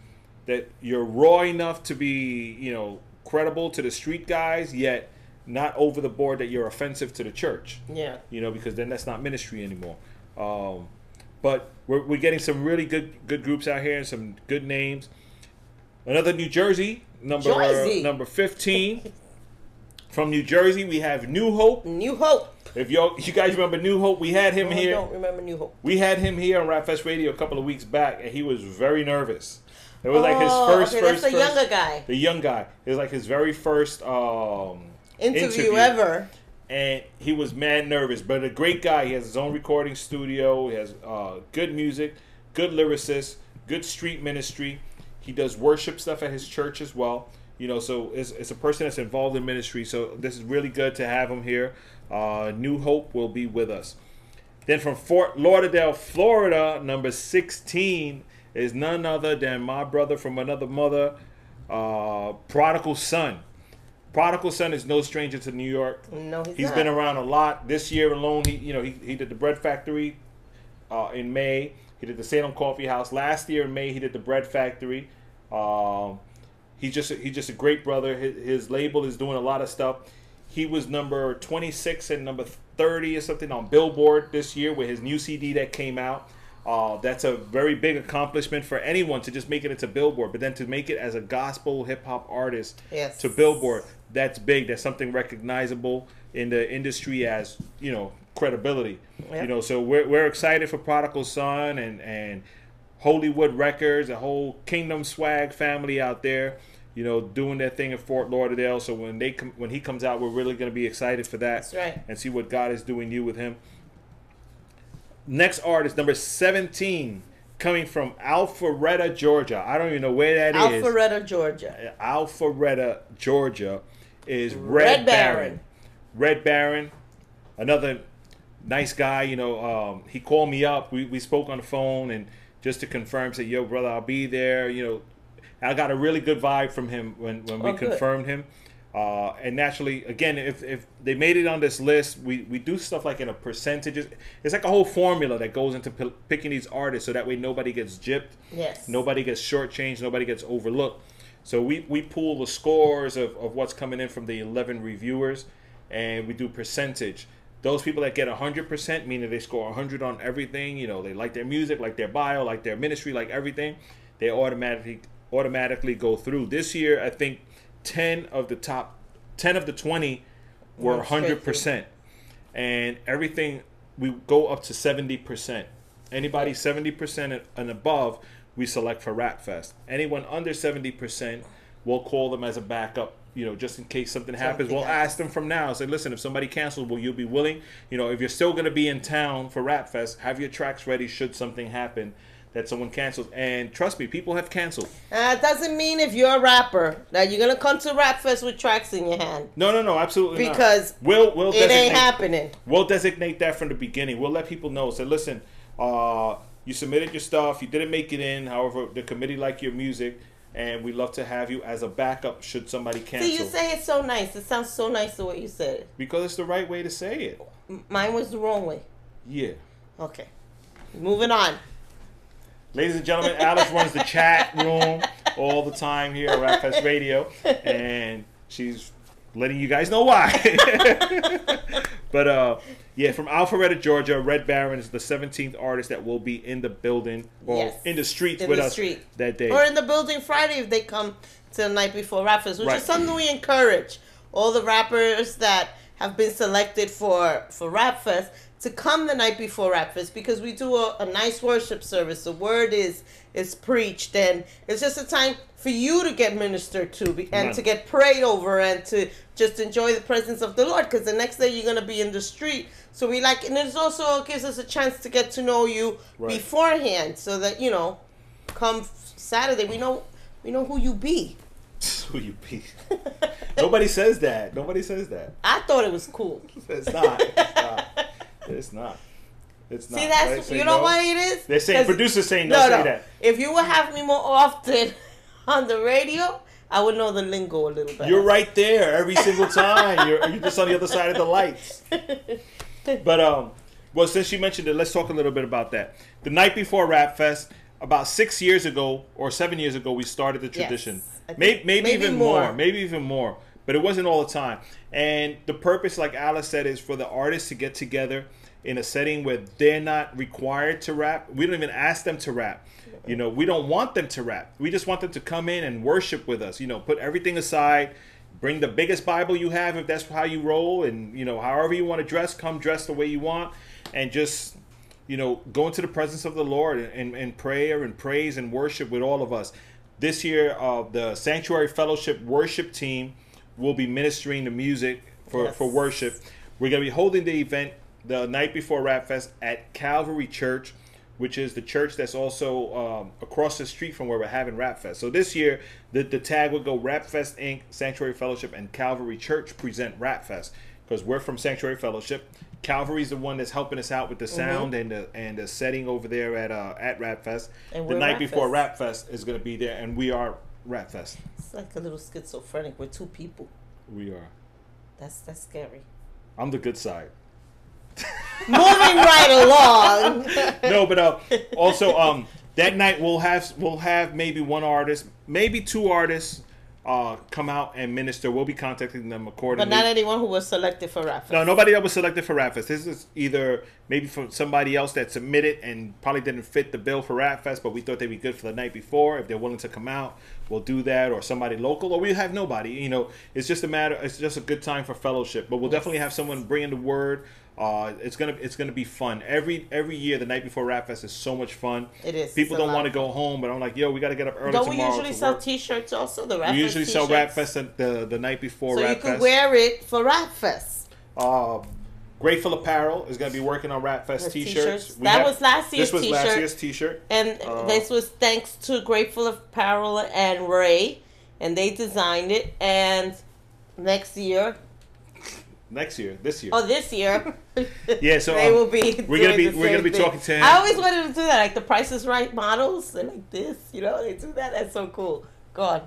That you're raw enough to be, you know, credible to the street guys, yet not over the board that you're offensive to the church Yeah. you know, because then that's not ministry anymore. Um, but we're, we're getting some really good good groups out here and some good names. Another New Jersey number Jersey. number fifteen from New Jersey. We have New Hope. New Hope. If y'all you guys remember New Hope, we had him No, I here. don't remember New Hope. We had him here on Rap Fest Radio a couple of weeks back, and he was very nervous. It was like his Oh, first, okay, first, that's the first- younger guy. the young guy. It was like his very first um, Interview, ever. and he was mad nervous. But a great guy. He has his own recording studio. He has uh, good music, good lyricist, good street ministry. He does worship stuff at his church as well. You know, so it's, it's a person that's involved in ministry. So this is really good to have him here. Uh, New Hope will be with us. Then from Fort Lauderdale, Florida, number 16 is none other than my brother from another mother, uh, Prodigal Son. Prodigal Son is no stranger to New York. No, he's, He's not. been around a lot. This year alone, he you know he, he did the Bread Factory uh, in May. He did the Salem Coffee House last year in May. He did the Bread Factory. Um, he's just a, he's just a great brother. His, his label is doing a lot of stuff. He was number 26 and number 30 or something on Billboard this year with his new CD that came out. Uh, that's a very big accomplishment for anyone to just make it into Billboard, but then to make it as a gospel hip hop artist Yes. to Billboard, that's big. That's something recognizable in the industry as you know credibility. Yep. You know, so we're we're excited for Prodigal Son and and Hollywood Records, a whole Kingdom Swag family out there. You know, doing their thing in Fort Lauderdale. So when they come, when he comes out, we're really going to be excited for that That's right. and see what God is doing new with him. Next artist, number 17, coming from Alpharetta, Georgia. I don't even know where that is. Alpharetta, Georgia. Alpharetta, Georgia, is Red, Red Baron. Baron. Red Baron, another nice guy. You know, um, he called me up. We we spoke on the phone and just to confirm, said, "Yo, brother, I'll be there." You know, I got a really good vibe from him when when we Oh, confirmed him. Uh, and naturally, again, if, if they made it on this list, we, we do stuff like in a percentages. It's like a whole formula that goes into p- picking these artists, so that way nobody gets gypped, Yes. nobody gets shortchanged, nobody gets overlooked. So we, we pull the scores of, of what's coming in from the 11 reviewers, and we do percentage. Those people that get 100%, meaning they score 100 on everything, you know, they like their music, like their bio, like their ministry, like everything, they automatically automatically go through. This year, I think 10 of the top 10 of the 20 were Went 100%. And everything we go up to 70%. Anybody 70% and above, we select for Rap Fest. Anyone under 70%, we'll call them as a backup, you know, just in case something happens. We'll ask them from now. Say, listen, if somebody cancels, will you be willing? You know, if you're still going to be in town for Rap Fest, have your tracks ready should something happen that someone cancels. And trust me, people have canceled. Uh, it doesn't mean if you're a rapper that you're gonna come to Rap Fest with tracks in your hand. No, no, no, absolutely not. Because we'll we'll It ain't happening. We'll designate that from the beginning. We'll let people know. Say, listen, uh, you submitted your stuff, you didn't make it in. However, the committee like your music, and we'd love to have you as a backup should somebody cancel. See, you say it so nice. It sounds so nice the way you said it. because it's the right way to say it. Mine was the wrong way. Yeah. Okay. Moving on. Ladies and gentlemen, Alice runs the chat room all the time here at Rap Fest Radio, and she's letting you guys know why. but uh, yeah, from Alpharetta, Georgia, Red Baron is the 17th artist that will be in the building or Yes. in the streets In with the us street. that day. Or in the building Friday if they come to the night before Rap Fest, which Right. is something we encourage all the rappers that have been selected for for Rap Fest to come the night before Rap Fest because we do a, a nice worship service. The word is is preached and it's just a time for you to get ministered to be- and Right. to get prayed over and to just enjoy the presence of the Lord because the next day you're gonna be in the street. So we like and it also gives us a chance to get to know you Right. beforehand so that you know come Saturday, we know we know who you be. Who you be? Nobody says that. Nobody says that. I thought it was cool. It's not. It's not. It's not. It's not. See, that's say you know no. why it is. They're saying producers saying don't say that. If you would have me more often on the radio, I would know the lingo a little better. You're right there every single time. You're, you're just on the other side of the lights. But um, well, since you mentioned it, let's talk a little bit about that. The night before Rap Fest, about six years ago or seven years ago, we started the tradition. Think Maybe, maybe, maybe even more. more. Maybe even more. But it wasn't all the time. And the purpose, like Alice said, is for the artists to get together in a setting where they're not required to rap. We don't even ask them to rap. You know, we don't want them to rap. We just want them to come in and worship with us. You know, put everything aside, bring the biggest Bible you have if that's how you roll, and you know, however you want to dress, come dress the way you want, and just you know, go into the presence of the Lord and, and, and prayer and praise and worship with all of us. This year, uh, the Sanctuary Fellowship worship team will be ministering the music for, Yes. for worship. We're going to be holding the event the night before Rap Fest at Calvary Church, which is the church that's also um, across the street from where we're having Rap Fest. So this year, the, the tag would go Rap Fest Inc., Sanctuary Fellowship, and Calvary Church present Rap Fest because we're from Sanctuary Fellowship. Calvary's the one that's helping us out with the Mm-hmm. sound and the and the setting over there at uh, at Rap Fest. And the night Rap before Fest. Rap Fest is going to be there, and we are Rap Fest. It's like a little schizophrenic We're two people. We are. That's that's scary. I'm the good side. Moving right along. no, but uh, also um, that night we'll have we'll have maybe one artist, maybe two artists, uh, come out and minister. We'll be contacting them accordingly. but not anyone who was selected for Rap Fest. no, nobody that was selected for Rap Fest. This is either maybe from somebody else that submitted and probably didn't fit the bill for Rap Fest, but we thought they'd be good for the night before. If they're willing to come out, we'll do that. Or somebody local, or we have nobody. You know, it's just a matter. It's just a good time for fellowship. But we'll definitely have someone bringing the word. Uh, it's gonna it's gonna be fun every every year. The night before Rap Fest is so much fun. It is. People don't want to go home, but I'm like, yo, we got to get up early Don't we usually sell work. T-shirts also? The Rap We usually Fest sell Rap? Fest the the night before So Rap you can Fest. wear it for Rap Fest. Uh, Grateful Apparel is going to be working on Rap Fest The t-shirts. t-shirts. That was last year's t shirt. This was last t-shirt. year's t-shirt. And Uh, this was thanks to Grateful Apparel and Ray, and they designed it. And next year, next year, this year. Oh, this year. Yeah, so, they um, will be. we're gonna be- we're gonna be thing. talking to him. I always wanted to do that, like the Price is Right models. They're like this, you know. They do that. That's so cool. Go on.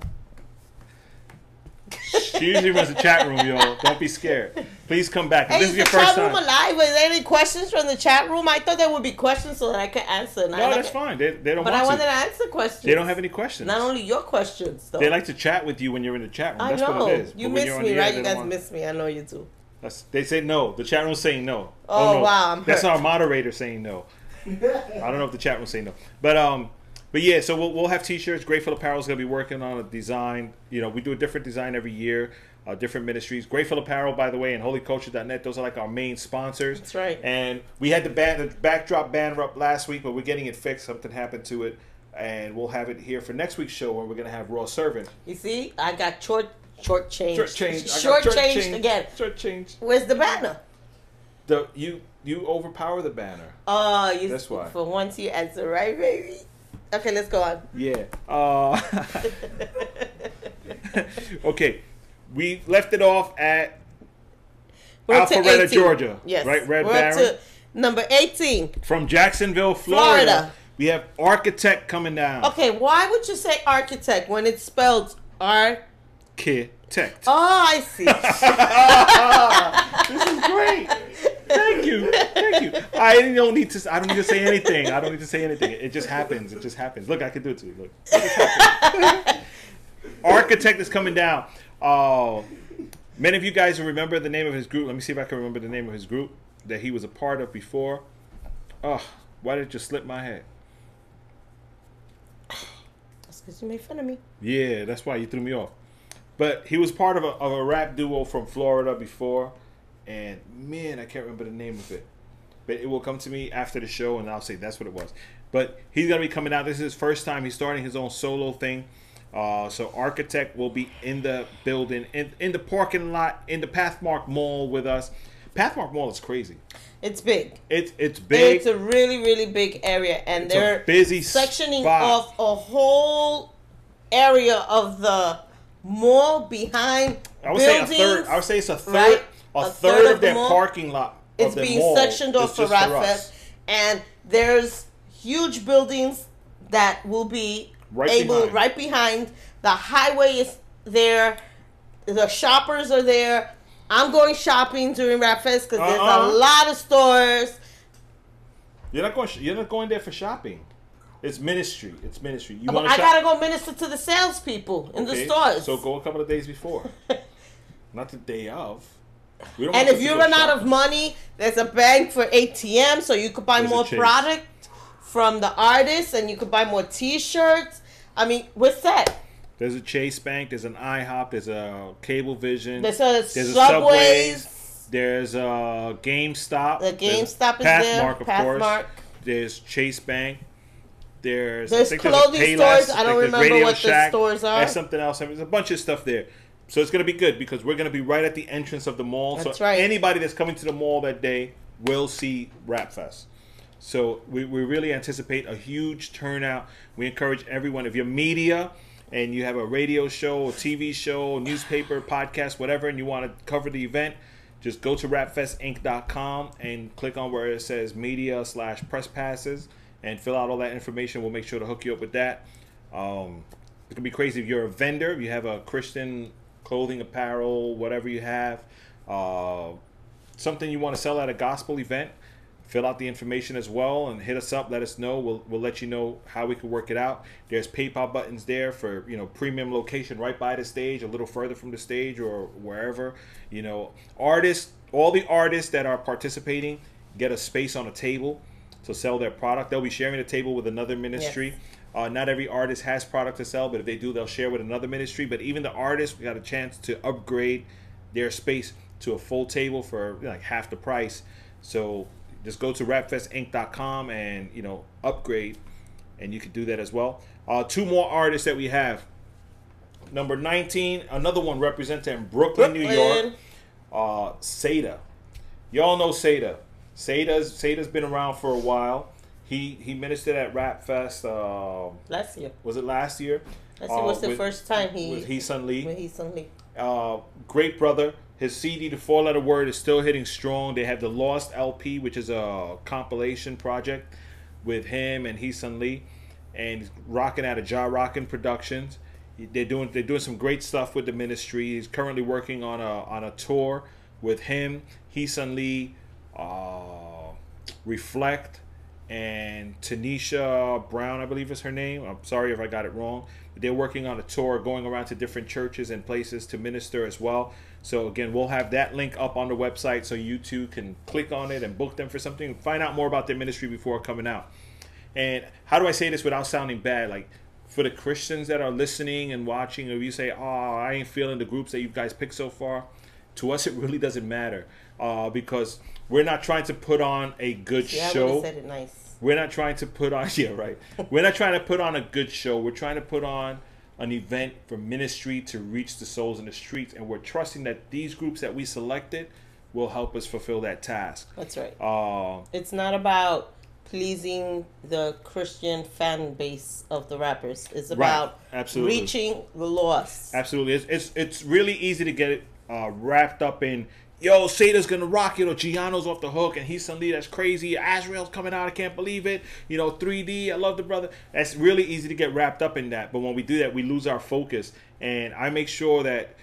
She usually runs the chat room, y'all. Don't be scared. Please come back. Hey, this is is the your chat first room time. alive? Was there any questions from the chat room? I thought there would be questions so that I could answer. No, that's it. fine. They, they don't But I wanted to. to answer questions. They don't have any questions. Not only your questions, though. They like to chat with you when you're in the chat room. I That's know. what it is. You miss me, right? You guys want- miss me. I know you do. That's, they say no. The chat room's saying no. Oh, no. wow, I'm That's hurt. our moderator saying no. I don't know if the chat room's saying no, but um, but yeah. So we'll, we'll have t-shirts. Grateful Apparel is gonna be working on a design. You know, we do a different design every year. Uh, different ministries. Grateful Apparel, by the way, and HolyCulture.net. Those are like our main sponsors. That's right. And we had the band, the backdrop banner up last week, but we're getting it fixed. Something happened to it, and we'll have it here for next week's show, where we're gonna have Raw Servant. You see, I got short, short changed. Short change. Short changed again. Short change. Where's the banner? The you you overpower the banner. Oh, you. That's why. For once, you answer right, baby. Okay, let's go on. Yeah. Uh, okay. We left it off at We're Alpharetta, Georgia. Yes. Right, Red We're Baron. to number 18. from Jacksonville, Florida. Florida. We have Architect coming down. Okay, why would you say architect when it's spelled R? Architect. Oh, I see. This is great. Thank you. Thank you. I don't need to I don't need to say anything. I don't need to say anything. It just happens. It just happens. Look, I can do it to you. Look. It just happens. Architect is coming down. Uh, many of you guys remember the name of his group. Let me see if I can remember the name of his group that he was a part of before. Oh, why did it just slip my head? That's because you made fun of me. Yeah, that's why you threw me off. But he was part of a, of a rap duo from Florida before, and man, I can't remember the name of it. But it will come to me after the show, and I'll say that's what it was. But he's gonna be coming out. This is his first time. He's starting his own solo thing. Uh, so Architect will be in the building, in, in the parking lot, in the Pathmark Mall with us. Pathmark Mall is crazy. It's big. It's it's big. It's a really, really big area, and It's they're busy sectioning spot. off a whole area of the mall behind I would say a buildings. third. I would say it's a third. right? A, A third, third of of their mall. parking lot. It's being mall sectioned off for. Rapfest, and there's huge buildings that will be Right able behind. right behind. The highway is there. The shoppers are there. I'm going shopping during Rapfest because there's Uh-uh. a lot of stores. You're not going. You're not going there for shopping. It's ministry. It's ministry. You want I gotta go minister to the salespeople in the stores. So go a couple of days before, not the day of. And if you run out of money, there's a bank for ATM, so you could buy There's more product from the artists, and you could buy more T-shirts. I mean, we're set. there's a Chase Bank. There's an IHOP. There's a Cablevision. There's a There's a Subways. There's a GameStop. The There's GameStop is there, Pathmark, of course. There's Chase Bank. There's There's clothing Payless, stores. I don't remember Radio what the stores are. There's something else. There's a bunch of stuff there. So it's gonna be good because we're gonna be right at the entrance of the mall. That's so right. anybody that's coming to the mall that day will see Rap Fest. So we, we really anticipate a huge turnout. We encourage everyone, if you're media and you have a radio show, a TV show, newspaper, podcast, whatever, and you want to cover the event, just go to rapfestinc.com and click on where it says media slash press passes and fill out all that information. We'll make sure to hook you up with that. Um, it's gonna be crazy if you're a vendor, if you have a Christian clothing, apparel, whatever you have, uh, something you want to sell at a gospel event. Fill out the information as well and hit us up. Let us know. We'll, we'll let you know how we can work it out. There's PayPal buttons there for you know premium location right by the stage, a little further from the stage or wherever. You know, artists, all the artists that are participating get a space on a table to sell their product. They'll be sharing a table with another ministry. Uh, not every artist has product to sell, but if they do, they'll share with another ministry. But even the artists got a chance to upgrade their space to a full table for like half the price. So just go to rapfestinc.com and you know upgrade, and you can do that as well. Uh, two more artists that we have. Number 19, another one representing Brooklyn, New York. Brooklyn. Uh, Seda. Y'all know Seda. Seda's Seda's been around for a while. He he ministered at Rap Fest. Uh, Last year. was it last year? Last year Uh, was the with- first time he with Heesun Lee with Heesun Lee uh, great brother, His CD, the four letter word, is still hitting strong. They have the Lost LP, which is a compilation project with him and Heesun Lee, and he's rocking out of Ja Rockin' Productions. They're doing they're doing some great stuff with the ministry. He's currently working on a on a tour with him, Heesun Lee, uh, Reflect, and Tanisha Brown, I believe is her name. I'm sorry if I got it wrong. They're working on a tour, going around to different churches and places to minister as well. So again, we'll have that link up on the website so you too can click on it and book them for something. Find out more about their ministry before coming out. And how do I say this without sounding bad? Like for the Christians that are listening and watching, if you say, "Oh, I ain't feeling the groups that you guys picked so far," to us it really doesn't matter uh, because we're not trying to put on a good I show. have said it nice. We're not trying to put on yeah right. We're not trying to put on a good show. We're trying to put on an event for ministry to reach the souls in the streets, and we're trusting that these groups that we selected will help us fulfill that task. That's right. Uh, It's not about pleasing the Christian fan base of the rappers. It's about Absolutely. reaching the lost. Absolutely, it's it's, it's really easy to get uh, wrapped up in. Yo, Seda's gonna rock it, or Giano's off the hook, and he's somebody that's crazy. Azrael's coming out, I can't believe it. You know, 3D, I love the brother. That's really easy to get wrapped up in that. But when we do that, we lose our focus. And I make sure that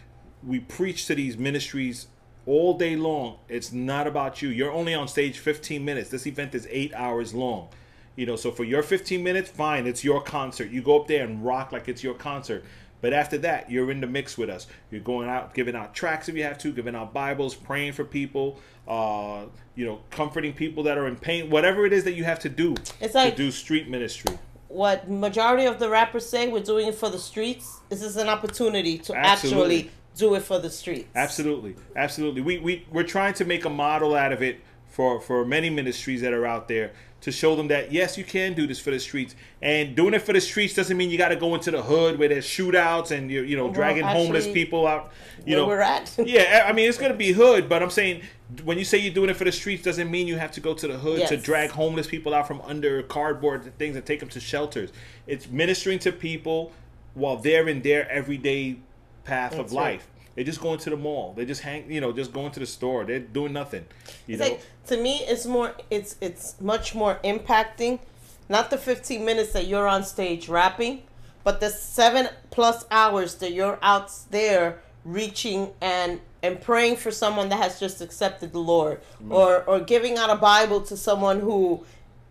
we preach to these ministries all day long. It's not about you. You're only on stage 15 minutes. This event is eight hours long. You know, so for your 15 minutes, fine, it's your concert. You go up there and rock like it's your concert. But after that, you're in the mix with us. You're going out, giving out tracks if you have to, giving out Bibles, praying for people, uh, you know, comforting people that are in pain, whatever it is that you have to do It's like- to do street ministry. What majority of the rappers say, we're doing it for the streets. This is an opportunity to Absolutely. actually do it for the streets. Absolutely, absolutely. We we we're trying to make a model out of it for for many ministries that are out there to show them that yes, you can do this for the streets. And doing it for the streets doesn't mean you got to go into the hood where there's shootouts and you're you know dragging homeless people out. You Where know, we're at. yeah, I mean it's gonna be hood, but I'm saying when you say you're doing it for the streets, doesn't mean you have to go to the hood to drag homeless people out from under cardboard and things and take them to shelters. It's ministering to people while they're in their everyday path of That's right. They're just going to the mall. They just hang, you know, just going to the store. They're doing nothing. You It's know, like to me, it's more. It's it's much more impacting. Not the 15 minutes that you're on stage rapping, but the seven plus hours that you're out there reaching and and praying for someone that has just accepted the Lord, mm-hmm. or or giving out a Bible to someone who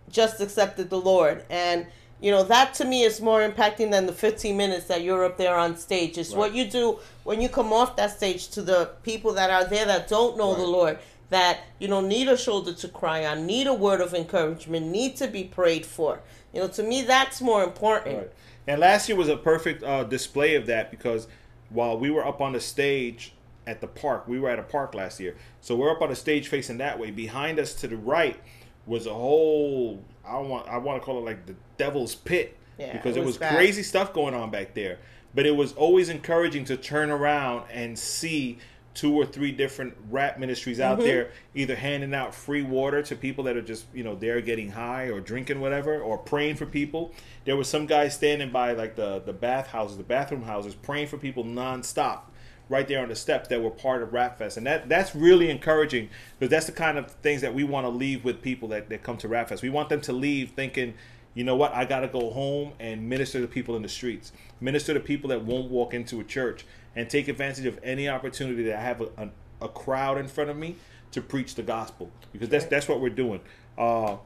just accepted the Lord, and you know that to me is more impacting than the 15 minutes that you're up there on stage. It's what you do when you come off that stage to the people that are there that don't know the Lord, that you know need a shoulder to cry on, need a word of encouragement, need to be prayed for. You know, to me that's more important. Right. And last year was a perfect uh, display of that because while we were up on the stage at the park, we were at a park last year. So we're up on the stage facing that way. Behind us to the right was a whole I want I want to call it like the devil's pit Yeah, because it was was crazy stuff going on back there. But it was always encouraging to turn around and see two or three different rap ministries Mm-hmm. out there either handing out free water to people that are just you know they're getting high or drinking whatever or praying for people there was some guys standing by like the the bath houses the bathroom houses praying for people nonstop right there on the steps that were part of rap fest and that that's really encouraging because that's the kind of things that we want to leave with people that, that come to rap fest we want them to leave thinking you know what? I got to go home and minister to people in the streets, minister to people that won't walk into a church, and take advantage of any opportunity that I have a, a, a crowd in front of me to preach the gospel because that's that's what we're doing. Uh,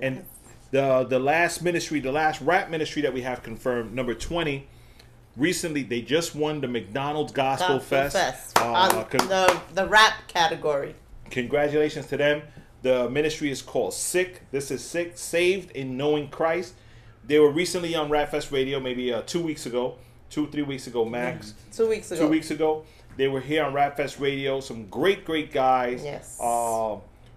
and the the last ministry, the last rap ministry that we have confirmed, number twenty. Recently, they just won the McDonald's Gospel, Gospel Fest. Fest Uh, on con- the the rap category. Congratulations to them. The ministry is called Sick. This is Sick, Saved in Knowing Christ. They were recently on Rap Fest Radio, maybe uh, two weeks ago, two, three weeks ago, max. Two weeks ago. Two weeks ago. They were here on Rap Fest Radio. Some great, great guys. Yes. Uh,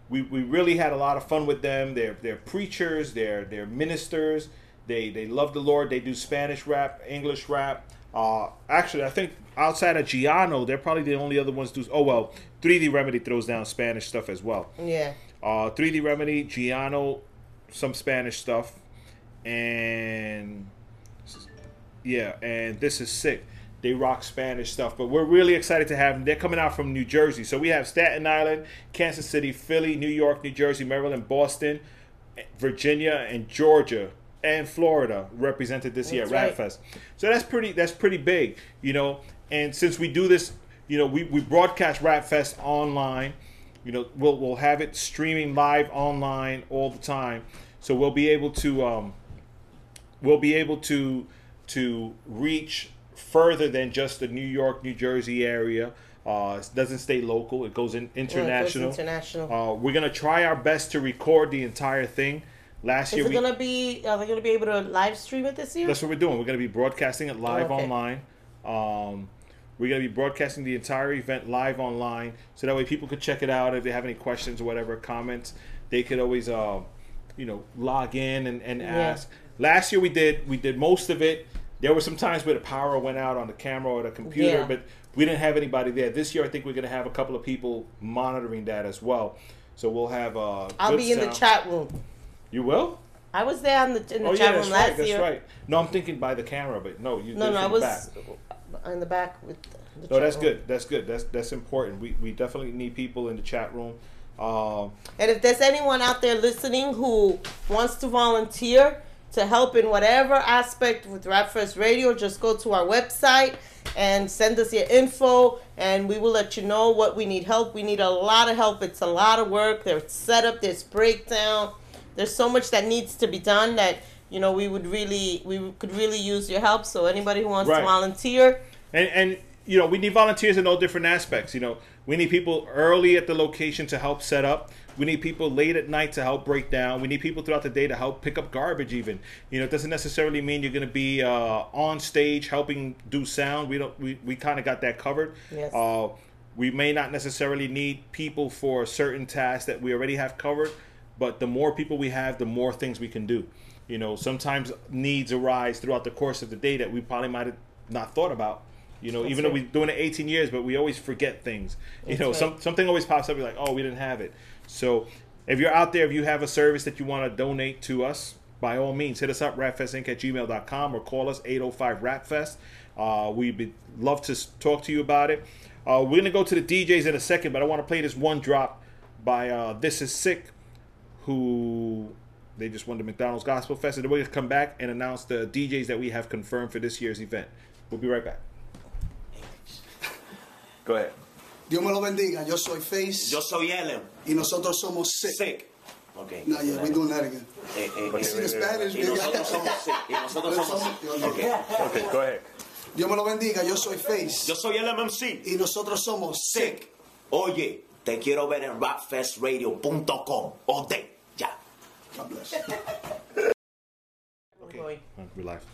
we, we really had a lot of fun with them. They're, they're preachers, they're, they're ministers. They, they love the Lord. They do Spanish rap, English rap. Uh, actually, I think outside of Giano, they're probably the only other ones do. Oh, well, 3D Remedy throws down Spanish stuff as well. Yeah. Uh, 3D Remedy, Giano, some Spanish stuff, and yeah, and this is sick. They They rock Spanish stuff, but we're really excited to have them. They're coming out from New Jersey, so we have Staten Island, Kansas City, Philly, New York, New Jersey, Maryland, Boston, Virginia, and Georgia and Florida represented this year at That's right. Rapfest. So that's pretty that's pretty big, you know. And since we do this, you know, we, we broadcast Rapfest online. You know, we'll we'll have it streaming live online all the time. So we'll be able to um, we'll be able to to reach further than just the New York, New Jersey area. Uh, it doesn't stay local; it goes in Yeah, it goes international. international. Uh, we're gonna try our best to record the entire thing. Last Is year it we gonna be? Are they gonna be able to live stream it this year? that's what we're doing. We're going to be broadcasting it live okay. online. Um, we're going to be broadcasting the entire event live online, so that way people could check it out. If they have any questions or whatever comments, they could always, uh, you know, log in and, and ask. Last year we did we did most of it. There were some times where the power went out on the camera or the computer, Yeah. but we didn't have anybody there. This year, I think we're going to have a couple of people monitoring that as well. So we'll have. Uh, I'll be in the chat room. You will? I was there in the in the Oh chat yeah, room that's last right. That's year. right. No, I'm thinking by the camera, but no, you. No, no, I was back. in the back with. The No, chat that's room. good. That's good. That's that's important. We we definitely need people in the chat room. Um, And if there's anyone out there listening who wants to volunteer to help in whatever aspect with Rap Fest Radio, just go to our website and send us your info, and we will let you know what we need help. We need a lot of help. It's a lot of work. There's setup. There's breakdown. There's so much that needs to be done that you know we would really we could really use your help. So anybody who wants Right. to volunteer, and and you know we need volunteers in all different aspects. You know we need people early at the location to help set up. We need people late at night to help break down. We need people throughout the day to help pick up garbage. Even you know it doesn't necessarily mean you're going to be uh, on stage helping do sound. We don't. We, we kind of got that covered. Yes. Uh, we may not necessarily need people for certain tasks that we already have covered, but the more people we have, the more things we can do. You know, sometimes needs arise throughout the course of the day that we probably might have not thought about. You know, even though right. we're doing it 18 years, but we always forget things. You That's know, right. some something always pops up. You're like, oh, we didn't have it. So, if you're out there, if you have a service that you want to donate to us, by all means, hit us up, rapfestinc at gmail.com or call us 805 rapfest. Uh, we'd be, love to talk to you about it. Uh, we're going to go to the DJs in a second, but I want to play this one drop by uh, This Is Sick, who they just won the McDonald's Gospel Fest. And then we're going to come back and announce the DJs that we have confirmed for this year's event. We'll be right back. Go ahead. Dios me lo bendiga. Yo soy Face Yo soy Ellen. y nosotros somos Sick. Sick. Okay. No, yeah, we doing that again. Eh, eh, You see the Spanish, y nosotros somos sick. Y nosotros somos sick. Okay. Okay, go ahead. Dios me lo bendiga. Yo soy Face Yo soy el MMC. y nosotros somos Sick. Sick. Oye, te quiero ver en rapfestradio.com. O de. Ya. God bless. Okay. We're live.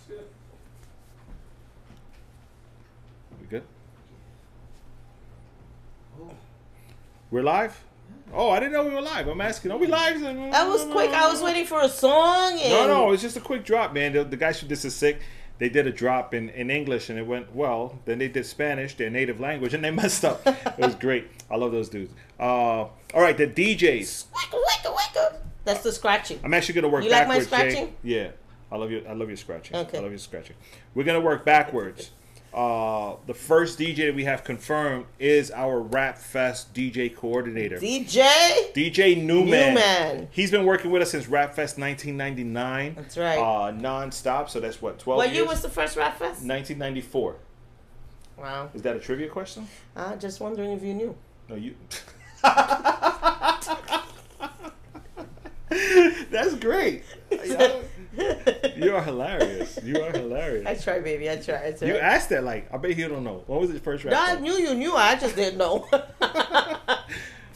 We good? We're live? Oh, I didn't know we were live. I'm asking. Are we live? that was quick. I was waiting for a song. And No, no, it's just a quick drop, man. The, the guys who This Is Sick, they did a drop in, in English and it went well. Then they did Spanish, their native language, and they messed up. it was great. I love those dudes. Uh, all right, the DJs. Wicka, wicka, wicka. That's the scratching. I'm actually gonna work You like my. Jay. scratching? Yeah, I love you. I love your scratching. Okay. I love your scratching. We're gonna work backwards. Uh, the first DJ that we have confirmed is our Rap Fest DJ coordinator, DJ. DJ Newman. Newman. He's been working with us since Rap Fest 1999. That's right. Uh, non-stop. So that's what 12 What years. year was the first Rap Fest? 1994. Wow. Is that a trivia question? Uh, just wondering if you knew. No, you. That's great. You are hilarious. You are hilarious. I try, baby. I try. I try. You asked that like I bet you don't know. What was the first rap? No, I knew you knew. I just didn't know.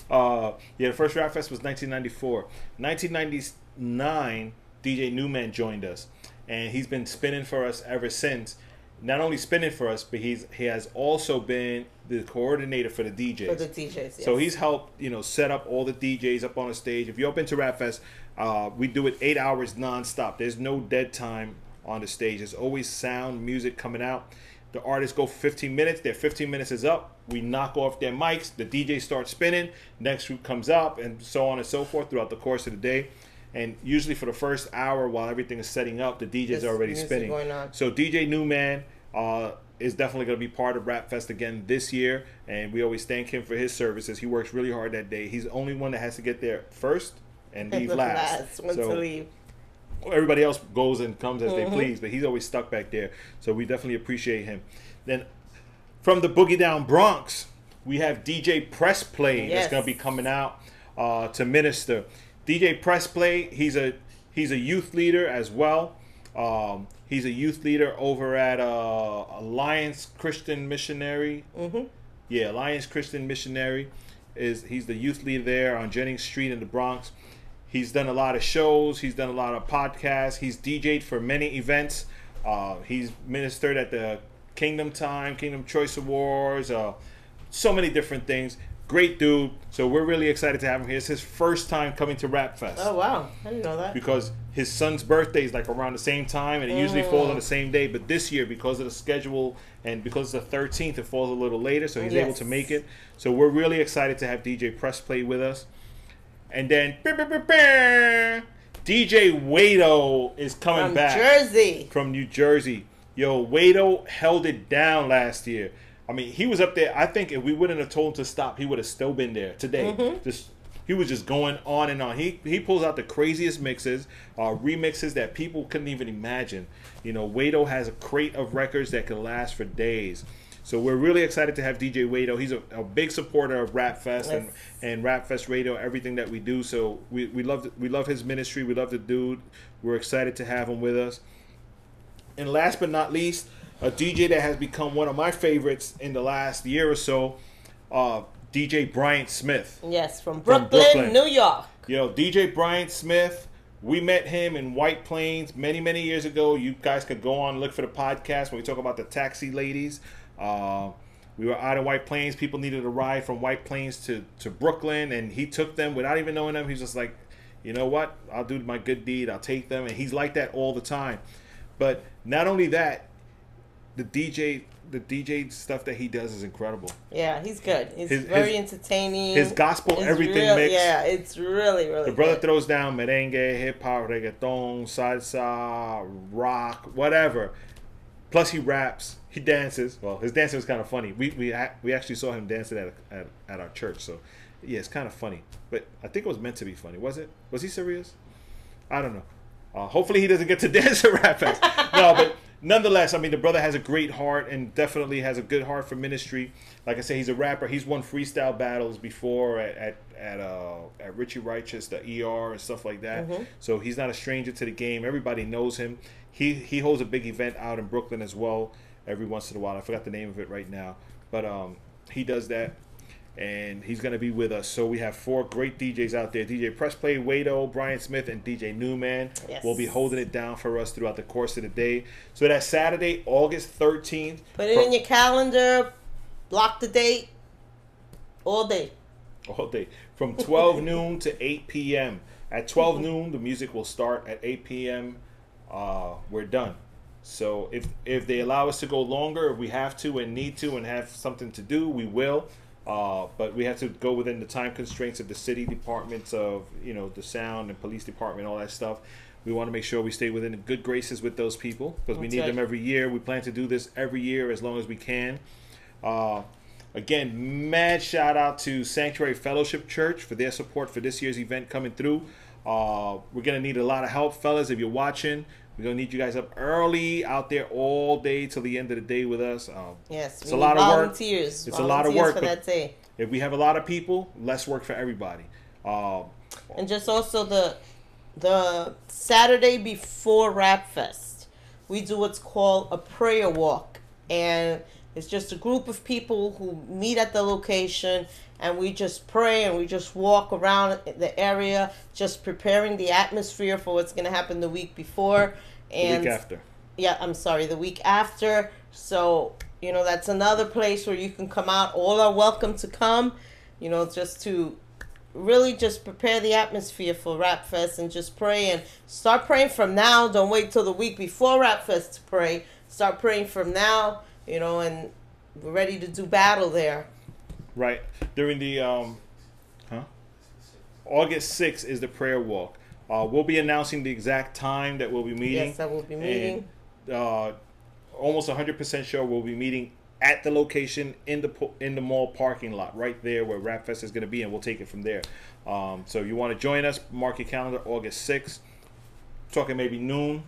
Uh, yeah, the first rap fest was 1994. 1999, DJ Newman joined us, and he's been spinning for us ever since. Not only spinning for us, but he's he has also been the coordinator for the DJs. For the DJs. So he's helped, you know, set up all the DJs up on the stage. If you're up into Rap Fest, uh, we do it eight hours nonstop. There's no dead time on the stage. There's always sound, music coming out. The artists go 15 minutes. Their 15 minutes is up. We knock off their mics. The DJ starts spinning. Next group comes up, and so on and so forth throughout the course of the day. And usually for the first hour, while everything is setting up, the DJ's There's already spinning. So DJ Newman, uh, is definitely going to be part of Rap Fest again this year, and we always thank him for his services. He works really hard that day. He's the only one that has to get there first and leave last. last one So- to leave. everybody else goes and comes as Mm-hmm. they please, but he's always stuck back there. So we definitely appreciate him. Then from the Boogie Down Bronx, we have DJ Press Play that's going to be coming out uh, to minister. DJ Press Play, he's a he's a youth leader as well. Um, he's a youth leader over at uh, Alliance Christian Missionary. Mm-hmm. Yeah, Alliance Christian Missionary is he's the youth leader there on Jennings Street in the Bronx. He's done a lot of shows. He's done a lot of podcasts. He's DJ'd for many events. Uh, he's ministered at the Kingdom Time, Kingdom Choice Awards, uh, so many different things. Great dude. So we're really excited to have him here. It's his first time coming to Rap Fest Oh wow, I didn't know that. because his son's birthday is like around the same time and it usually falls on the same day but this year because of the schedule and because it's the 13th it falls a little later so he's able to make it so we're really excited to have dj press play with us and then dj wado is coming From back Jersey. from New Jersey. Yo, Wado held it down last year. I mean, he was up there. I think if we wouldn't have told him to stop, he would have still been there today. Mm-hmm. Just he was just going on and on. He he pulls out the craziest mixes, uh, remixes that people couldn't even imagine. You know, Wado has a crate of records that can last for days. So we're really excited to have DJ Wado. He's a, a big supporter of Rap Fest and, Yes. and Rap Fest Radio, everything that we do. So we, we love we love his ministry. We love the dude. We're excited to have him with us. And last but not least, a DJ that has become one of my favorites in the last year or so, uh, DJ Bryant Smith. Yes, from From Brooklyn, Brooklyn. New York. Yo, DJ Bryant Smith, we met him in White Plains many, many years ago. You guys could go on and look for the podcast when we talk about the taxi ladies. Uh, we were out in White Plains. People needed a ride from White Plains to, to Brooklyn, and he took them without even knowing them. He's just like, you know what? I'll do my good deed. I'll take them. And he's like that all the time. But not only that, the DJ the DJ stuff that he does is incredible. Yeah, he's good. He's His- very his- entertaining. his gospel, It's everything real- mixed. Yeah, it's really, really The brother good. throws down merengue, hip hop, reggaeton, salsa, rock, whatever. Plus he raps, he dances. Well, his dancing was kind of funny. We we we actually saw him dancing at at, at our church, so yeah, it's kind of funny. But I think it was meant to be funny. Was it? Was he serious? I don't know. Uh, hopefully he doesn't get to dance at Rap Fest. No, but nonetheless, I mean, the brother has a great heart and definitely has a good heart for ministry. Like I said, he's a rapper. He's won freestyle battles before at at at, uh, at Richie Righteous, the ER, and stuff like that. So he's not a stranger to the game. Everybody knows him. He he holds a big event out in Brooklyn as well every once in a while. I forgot the name of it right now, but um, he does that and he's going to be with us. So we have four great DJs out there: DJ Pressplay, Wado, Brian Smith, and DJ Newman. Yes. will be holding it down for us throughout the course of the day. So that's Saturday, August thirteenth. Put it in your calendar, block the date, all day. all day from 12 noon to 8 p.m. At 12 noon, the music will start. At 8 p.m., uh, we're done. So if if they allow us to go longer, if we have to and need to and have something to do, we will. Uh, but we have to go within the time constraints of the city departments of you know the sound and police department, all that stuff. We want to make sure we stay within the good graces with those people because we need right. them every year. We plan to do this every year as long as we can. Uh, again, mad shout out to Sanctuary Fellowship Church for their support for this year's event coming through. Uh, we're gonna need a lot of help, fellas. If you're watching, we're gonna need you guys up early, out there all day till the end of the day with us. Um, Yes, it's a lot of work. volunteers. It's a lot of Volunteers work, for that day. If we have a lot of people, less work for everybody. Um, And just also the the Saturday before Rap Fest, we do what's called a prayer walk, and it's just a group of people who meet at the location, and we just pray and we just walk around the area, just preparing the atmosphere for what's going to happen the week before. the And week after. yeah, I'm sorry, the week after. So, you know, that's another place where you can come out. All are welcome to come, you know, just to really just prepare the atmosphere for Rap Fest and just pray and start praying from now. Don't wait till the week before Rap Fest to pray. Start praying from now, you know, and we're ready to do battle there. Right during the um, huh? August 6th is the prayer walk. Uh, we'll be announcing the exact time that we'll be meeting. Yes, I will be meeting. And, uh, almost 100% sure we'll be meeting at the location in the in the mall parking lot right there where Rap Fest is going to be, and we'll take it from there. Um, so you want to join us? Mark your calendar, August 6th. Talking maybe noon.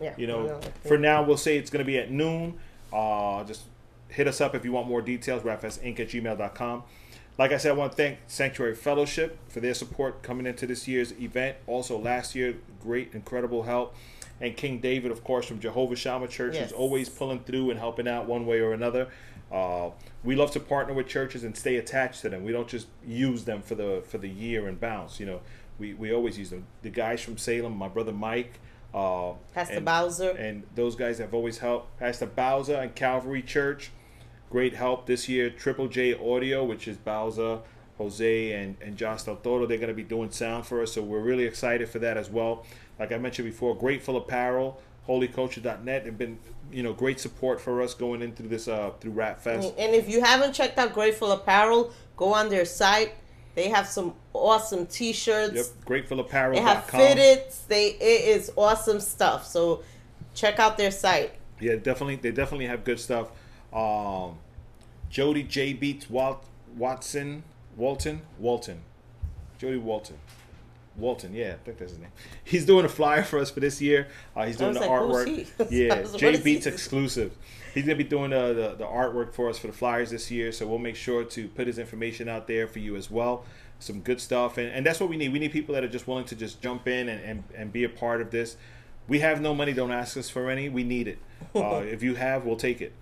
Yeah. You know, for now we'll say it's going to be at noon. Uh, just hit us up if you want more details. Rapfestinc at gmail.com. Like I said, I want to thank Sanctuary Fellowship for their support coming into this year's event. Also, last year, great, incredible help. And King David, of course, from Jehovah Shammah Church, Yes. who's always pulling through and helping out one way or another. Uh, we love to partner with churches and stay attached to them. We don't just use them for the for the year and bounce. You know, we, we always use them. The guys from Salem, my brother Mike, uh, Pastor and- Bowser. and those guys have always helped. Pastor Bowser and Calvary Church, great help this year. Triple J Audio, which is Bowser, Jose, and, and Josh Del Toro, they're going to be doing sound for us, so we're really excited for that as well. Like I mentioned before, Grateful Apparel, HolyCulture.net have been, you know, great support for us going into this uh through Rap Fest. And if you haven't checked out Grateful Apparel, go on their site. They have some awesome T-shirts. Yep, gratefulapparel.com. They have fitteds. They it is awesome stuff. So check out their site. Yeah, definitely. They definitely have good stuff. Um, Jody J Beats Walt, Watson Walton Walton, Jody Walton. Walton, yeah, I think that's his name. He's doing a flyer for us for this year. Uh, he's doing the like, artwork. Yeah, J Beats exclusive. He's gonna be doing the, the the artwork for us for the flyers this year. So we'll make sure to put his information out there for you as well. Some good stuff, and, and that's what we need. We need people that are just willing to just jump in and, and, and be a part of this. We have no money. Don't ask us for any. We need it. Uh, if you have, we'll take it.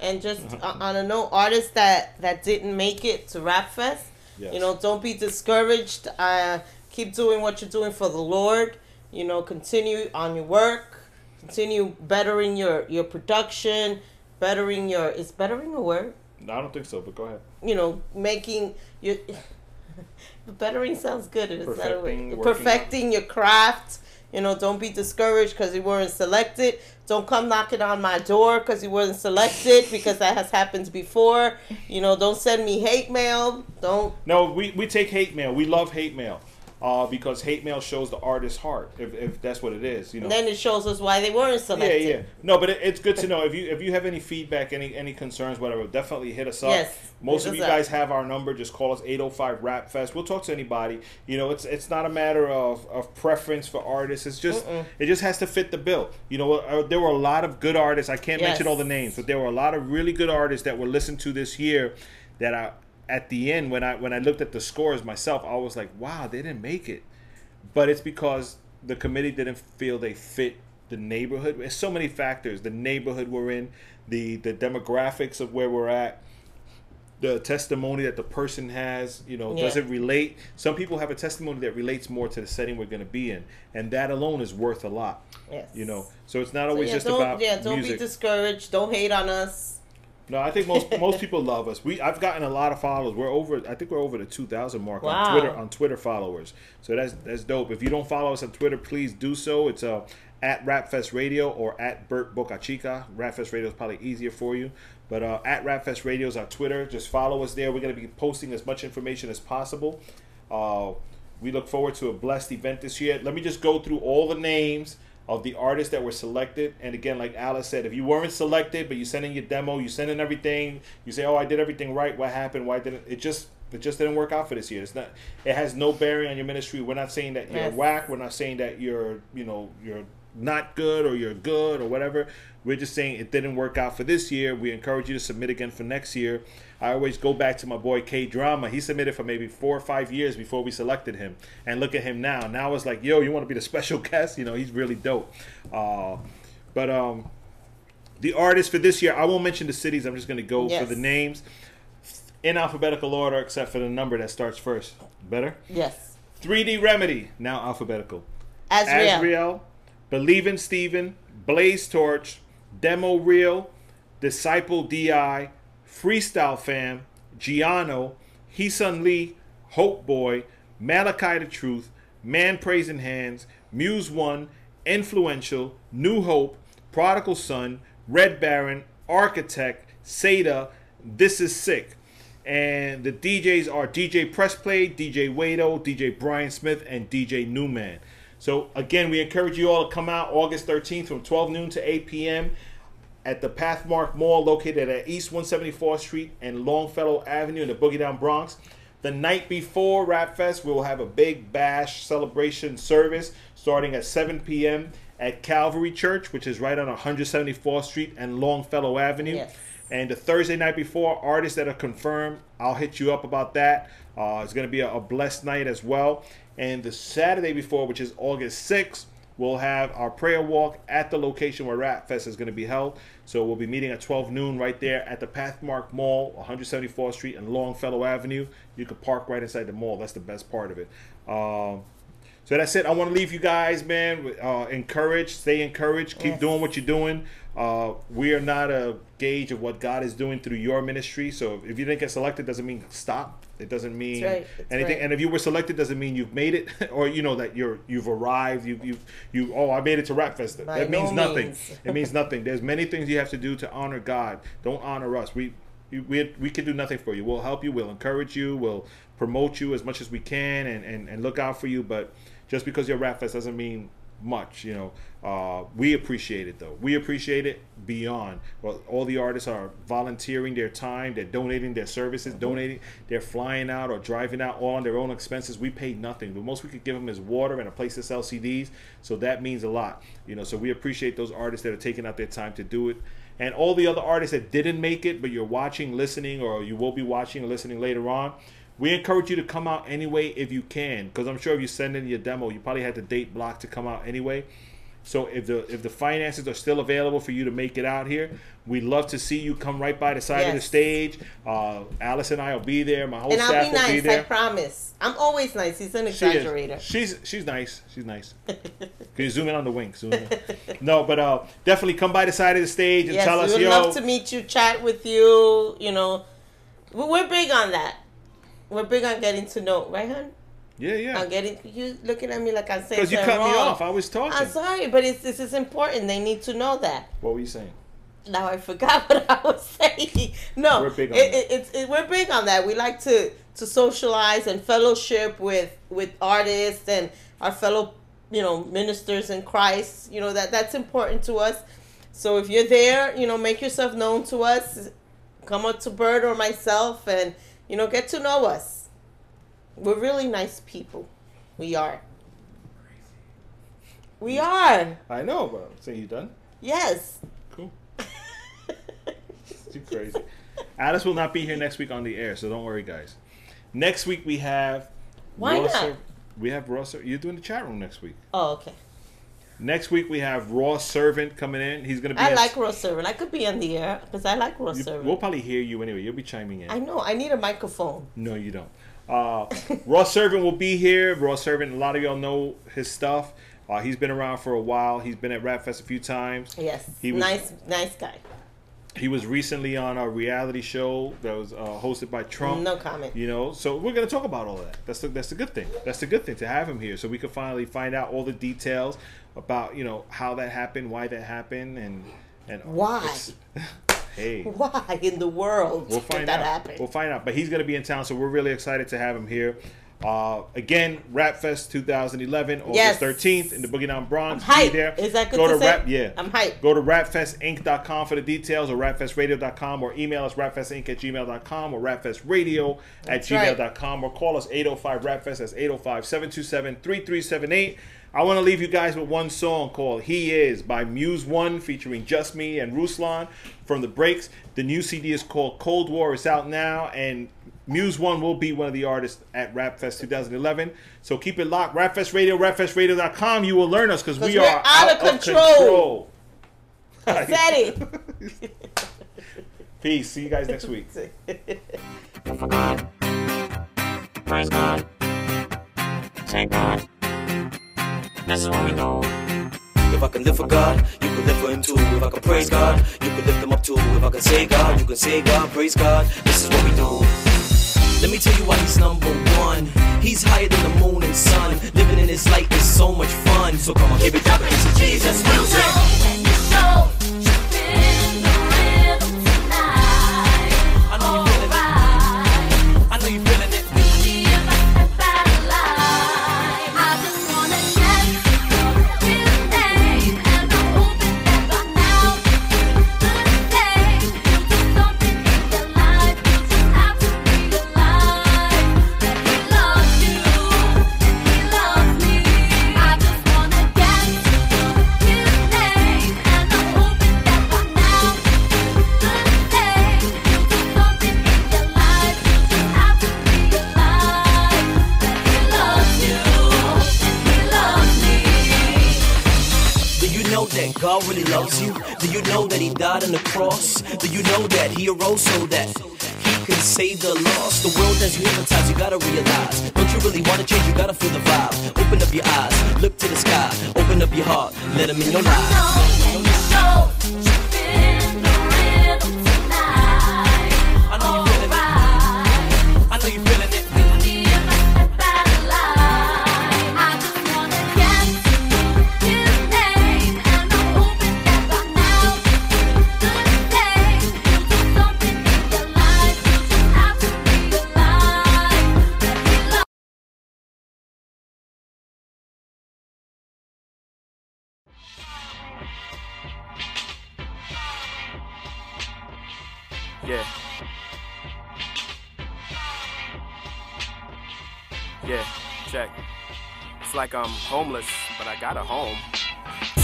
And just Uh-huh. uh, on a note, artists that that didn't make it to Rap Fest, Yes. you know, don't be discouraged. Uh, keep doing what you're doing for the Lord. You know, continue on your work. Continue bettering your your production, bettering your is bettering a word. No, I don't think so. But go ahead. You know, making your bettering sounds good. It's not a Perfecting, word. Perfecting your craft. You know, don't be discouraged because you weren't selected. Don't come knocking on my door because you weren't selected because that has happened before. You know, don't send me hate mail. Don't. No, we, we take hate mail. We love hate mail. Uh, because hate mail shows the artist's heart, if, if that's what it is, you know. Then it shows us why they weren't selected. yeah. Yeah. No, but it, it's good to know if you if you have any feedback, any any concerns, whatever, definitely hit us up. Yes, Most of you up. guys have our number. Just call us 805 Rap Fest. We'll talk to anybody. You know, it's it's not a matter of, of preference for artists. It's just it just has to fit the bill. You know, uh, there were a lot of good artists. I can't mention all the names, but there were a lot of really good artists that were listened to this year. That I at the end when I when I looked at the scores myself, I was like, wow, they didn't make it but it's because the committee didn't feel they fit the neighborhood. There's so many factors: the neighborhood we're in, the the demographics of where we're at, the testimony that the person has. You know, does it relate? Some people have a testimony that relates more to the setting we're going to be in, and that alone is worth a lot. Yes. You know, so it's not So, always yeah, just don't, about yeah, don't music. be discouraged. Don't hate on us. No, I think most most people love us. We I've gotten a lot of followers. We're over. I think we're over the two thousand mark on Twitter on Twitter followers. So that's that's dope. If you don't follow us on Twitter, please do so. It's uh at Rapfest Radio or at Bert Boca Chica. Rapfest Radio is probably easier for you. But uh, at Rapfest Radio is our Twitter. Just follow us there. We're going to be posting as much information as possible. Uh, we look forward to a blessed event this year. Let me just go through all the names of the artists that were selected. And again, like Alice said, if you weren't selected, but you send in your demo, you send in everything, you say, "Oh, I did everything right. What happened? Why didn't it just?" It just didn't work out for this year. It's not. It has no bearing on your ministry. We're not saying that you're Yes. whack. We're not saying that you're, you know, you're not good or you're good or whatever. We're just saying it didn't work out for this year. We encourage you to submit again for next year. I always go back to my boy K Drama. He submitted for maybe four or five years before we selected him. And look at him now. Now it's like, yo, you want to be the special guest? You know, he's really dope. Uh, but um, the artists for this year, I won't mention the cities. I'm just going to go Yes. for the names in alphabetical order, except for the number that starts first. Better? Yes. 3D Remedy, now alphabetical. Azrael. Azriel, Believe in Steven, Blaze Torch, Demo Reel, Disciple DI, Freestyle Fam, Giano, Heesun Lee, Hope Boy, Malachi the Truth, Man Praising Hands, Muse One, Influential, New Hope, Prodigal Son, Red Baron, Architect, Seda, This Is Sick. And the DJs are DJ Pressplay, DJ Wado, DJ Brian Smith, and DJ Newman. So again, we encourage you all to come out August 13th from 12 noon to 8 p.m. at the Pathmark Mall located at East 174th Street and Longfellow Avenue in the Boogie Down Bronx. The night before Rap Fest, we will have a big bash celebration service starting at 7 p.m. at Calvary Church, which is right on 174th Street and Longfellow Avenue. Yes. And the Thursday night before, artists that are confirmed, I'll hit you up about that. Uh, it's going to be a, a blessed night as well. And the Saturday before, which is August 6th, we'll have our prayer walk at the location where Rap Fest is going to be held. So we'll be meeting at 12 noon right there at the Pathmark Mall, 174th Street and Longfellow Avenue. You can park right inside the mall. That's the best part of it. Um, so that's it. I want to leave you guys, man, uh, encouraged. Stay encouraged. Keep Yes. doing what you're doing. Uh, we are not a gauge of what God is doing through your ministry. So if you didn't get selected, doesn't mean stop. It doesn't mean right. Anything. right. And if you were selected, doesn't mean you've made it, or you know that you're you've arrived. You you you. Oh, I made it to Rap Fest. By that means nothing. means. it means nothing. There's many things you have to do to honor God. Don't honor us. We we we, we can do nothing for you. We'll help you. We'll encourage you. We'll promote you as much as we can and and, and look out for you. But just because you're Rap Fest doesn't mean much. You know, uh, we appreciate it though. We appreciate it beyond. Well, all the artists are volunteering their time. They're donating their services. Donating. They're flying out or driving out all on their own expenses. We pay nothing. The most we could give them is water and a place to sell CDs. So that means a lot. You know. So we appreciate those artists that are taking out their time to do it. And all the other artists that didn't make it, but you're watching, listening, or you will be watching or listening later on, we encourage you to come out anyway if you can, because I'm sure if you send in your demo, you probably had the date blocked to come out anyway. So if the if the finances are still available for you to make it out here, we'd love to see you come right by the side of the stage. Uh, Alice and I will be there. My whole And I'll staff be will be nice. I promise. I'm always nice. He's an She exaggerator. She's she's nice. She's nice. Can you zoom in on the wink? Zoom in. No, but uh, definitely come by the side of the stage and Yes, tell us. We would yo. love to meet you, chat with you. You know, We- we're big on that. We're big on getting to know, right, hon? Yeah, yeah. I'm getting you looking at me like I'm saying Because you cut me off. I was talking. I'm sorry, but it's this is important. They need to know that. What were you saying? Now I forgot what I was saying. No, We're big on it, that. it, it's it, we're big on that. We like to to socialize and fellowship with with artists and our fellow you know ministers in Christ. You know that that's important to us. So if you're there, you know, make yourself known to us. Come up to Bird or myself, and you know, get to know us. We're really nice people. We are. We are. I know, but I'm saying you done. Yes. Cool. Too crazy. Alice will not be here next week on the air, so don't worry, guys. Next week we have. Why Raw not? We have Raw. Ser- You're doing the chat room next week. Oh, okay. Next week we have Raw Servant coming in. He's gonna be. I like Raw Servant. I could be on the air because I like Raw you- Servant. We'll probably hear you anyway. You'll be chiming in. I know. I need a microphone. No, you don't. Uh, Raw Servant will be here. Raw Servant, a lot of y'all know his stuff. Uh, he's been around for a while. He's been at Rap Fest a few times. Yes. He was- nice, nice guy. He was recently on a reality show that was uh, hosted by Trump. No comment. You know, so we're gonna talk about all of that. That's the that's the good thing. That's the good thing to have him here, so we can finally find out all the details about you know how that happened, why that happened, and and Why? Hey, Why in the world we'll did find that out. happen? We'll find out. But he's gonna be in town, so we're really excited to have him here. Uh, again, Rap Fest 2011, August Yes. 13th in the Boogie Down Bronx. I'm hyped. Be there. Is that good Go to to? Rap, yeah. I'm hyped. Go to rapfestinc.com for the details or rapfestradio.com or email us rapfestinc at gmail.com or rapfestradio at That's right. gmail.com or call us 805 rapfest. That's 805 727 3378. I want to leave you guys with one song called He Is by Muse One featuring Just Me and Ruslan from the Breaks. The new CD is called Cold War. It's out now and Muse One will be one of the artists at Rap Fest 2011. So keep it locked. Rapfest Radio, rapfestradio.com. You will learn us because we are out of control. I said it. Peace. See you guys next week. Praise God. Thank God. This is what we do. If I can live for God, you can live for Him too. If I can praise God, you can lift Him up too. If I can say God, you can say God, praise God. This is what we do. Let me tell you why He's number one. He's higher than the moon and sun. Living in His light is so much fun. So come on, give it up to Jesus music. I loves you? Do you know that He died on the cross? Do you know that He arose so that He can save the lost? The world has you hypnotized, you gotta realize. Don't you really wanna change? You gotta feel the vibe. Open up your eyes, look to the sky, open up your heart, let Him in your life. Like I'm homeless, but I got a home.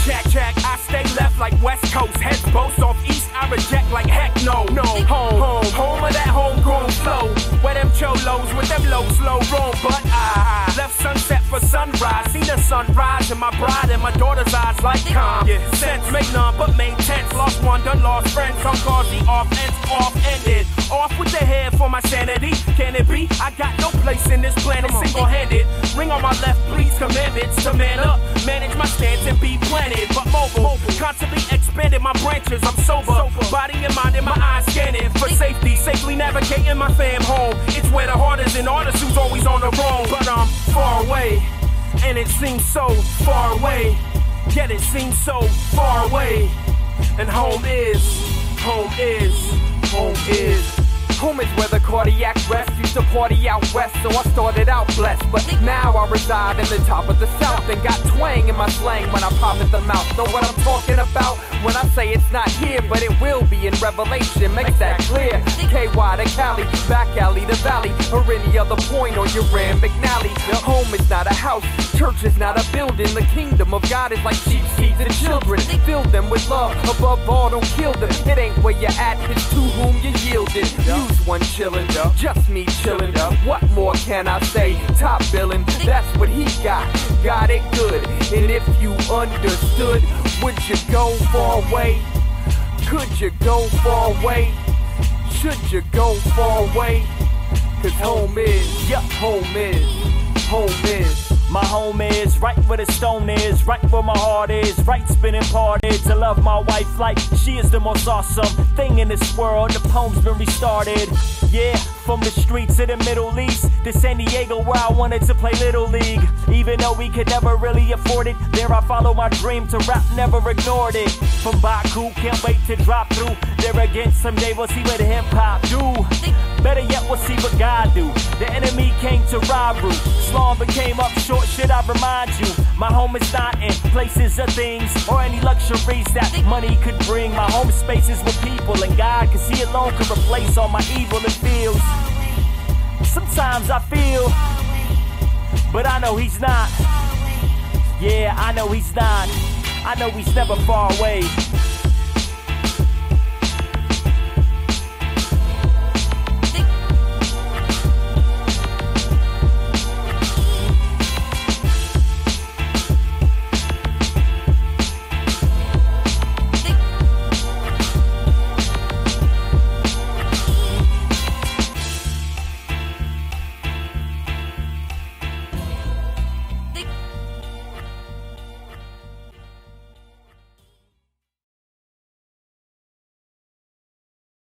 Check, check, I stay left like West Coast. Heads both off east, I reject like heck no. No, home, home, home of that homegrown flow. Where them cholos with them low, slow roam. But I left sunset for sunrise. See the sunrise in my bride and my daughter's eyes like calm. Yeah, sense make none but make tense. Lost one, done lost friends. Some cause the offense off ended. Off with the head for my sanity. Can it be? I got no place in this planet single handed. Ring on my left, please commandments to man up. Manage my stance and be planted. But mobile, constantly expanding my branches. I'm sober. Body and mind in my eyes scanning for safety. Safely navigating my fam home. It's where the heart is an artist who's always on the road. But I'm far away. And it seems so far away. Yet it seems so far away. And home is, home is, home is. Home is where the cardiac rests. used to party out west, so I started out blessed. But now I reside in the top of the south and got twang in my slang when I pop at the mouth. Know what I'm talking about when I say it's not here, but it will be in Revelation. Makes that clear. KY to Cali, back alley to valley, or any other point on your Rand McNally. Home is not a house, church is not a building. The kingdom of God is like sheep seeds and children. Fill them with love, above all, don't kill them. It ain't where you're at, it's to whom you Muse One chillin', up? just me chillin'. Up. What more can I say? Top billin', that's what he got. Got it good. And if you understood, would you go far away? Could you go far away? Should you go far away? Cause home is, yup, home is, home is. My home is right where the stone is, right where my heart is, right spinning parted to love my wife like she is the most awesome thing in this world. The poem's been restarted. Yeah, from the streets of the Middle East to San Diego where I wanted to play Little League. Even though we could never really afford it, there I follow my dream to rap, never ignored it. From Baku, can't wait to drop through. There again, someday we'll see what hip hop do. Better yet, we'll see what God do. The enemy came to rob Rue. Slum became up short, should I remind you? My home is not in places or things or any luxuries that money could bring. My home space is with people, and God, cause He alone could replace all my evil and feels. Sometimes I feel, but I know He's not. Yeah, I know He's not. I know He's never far away.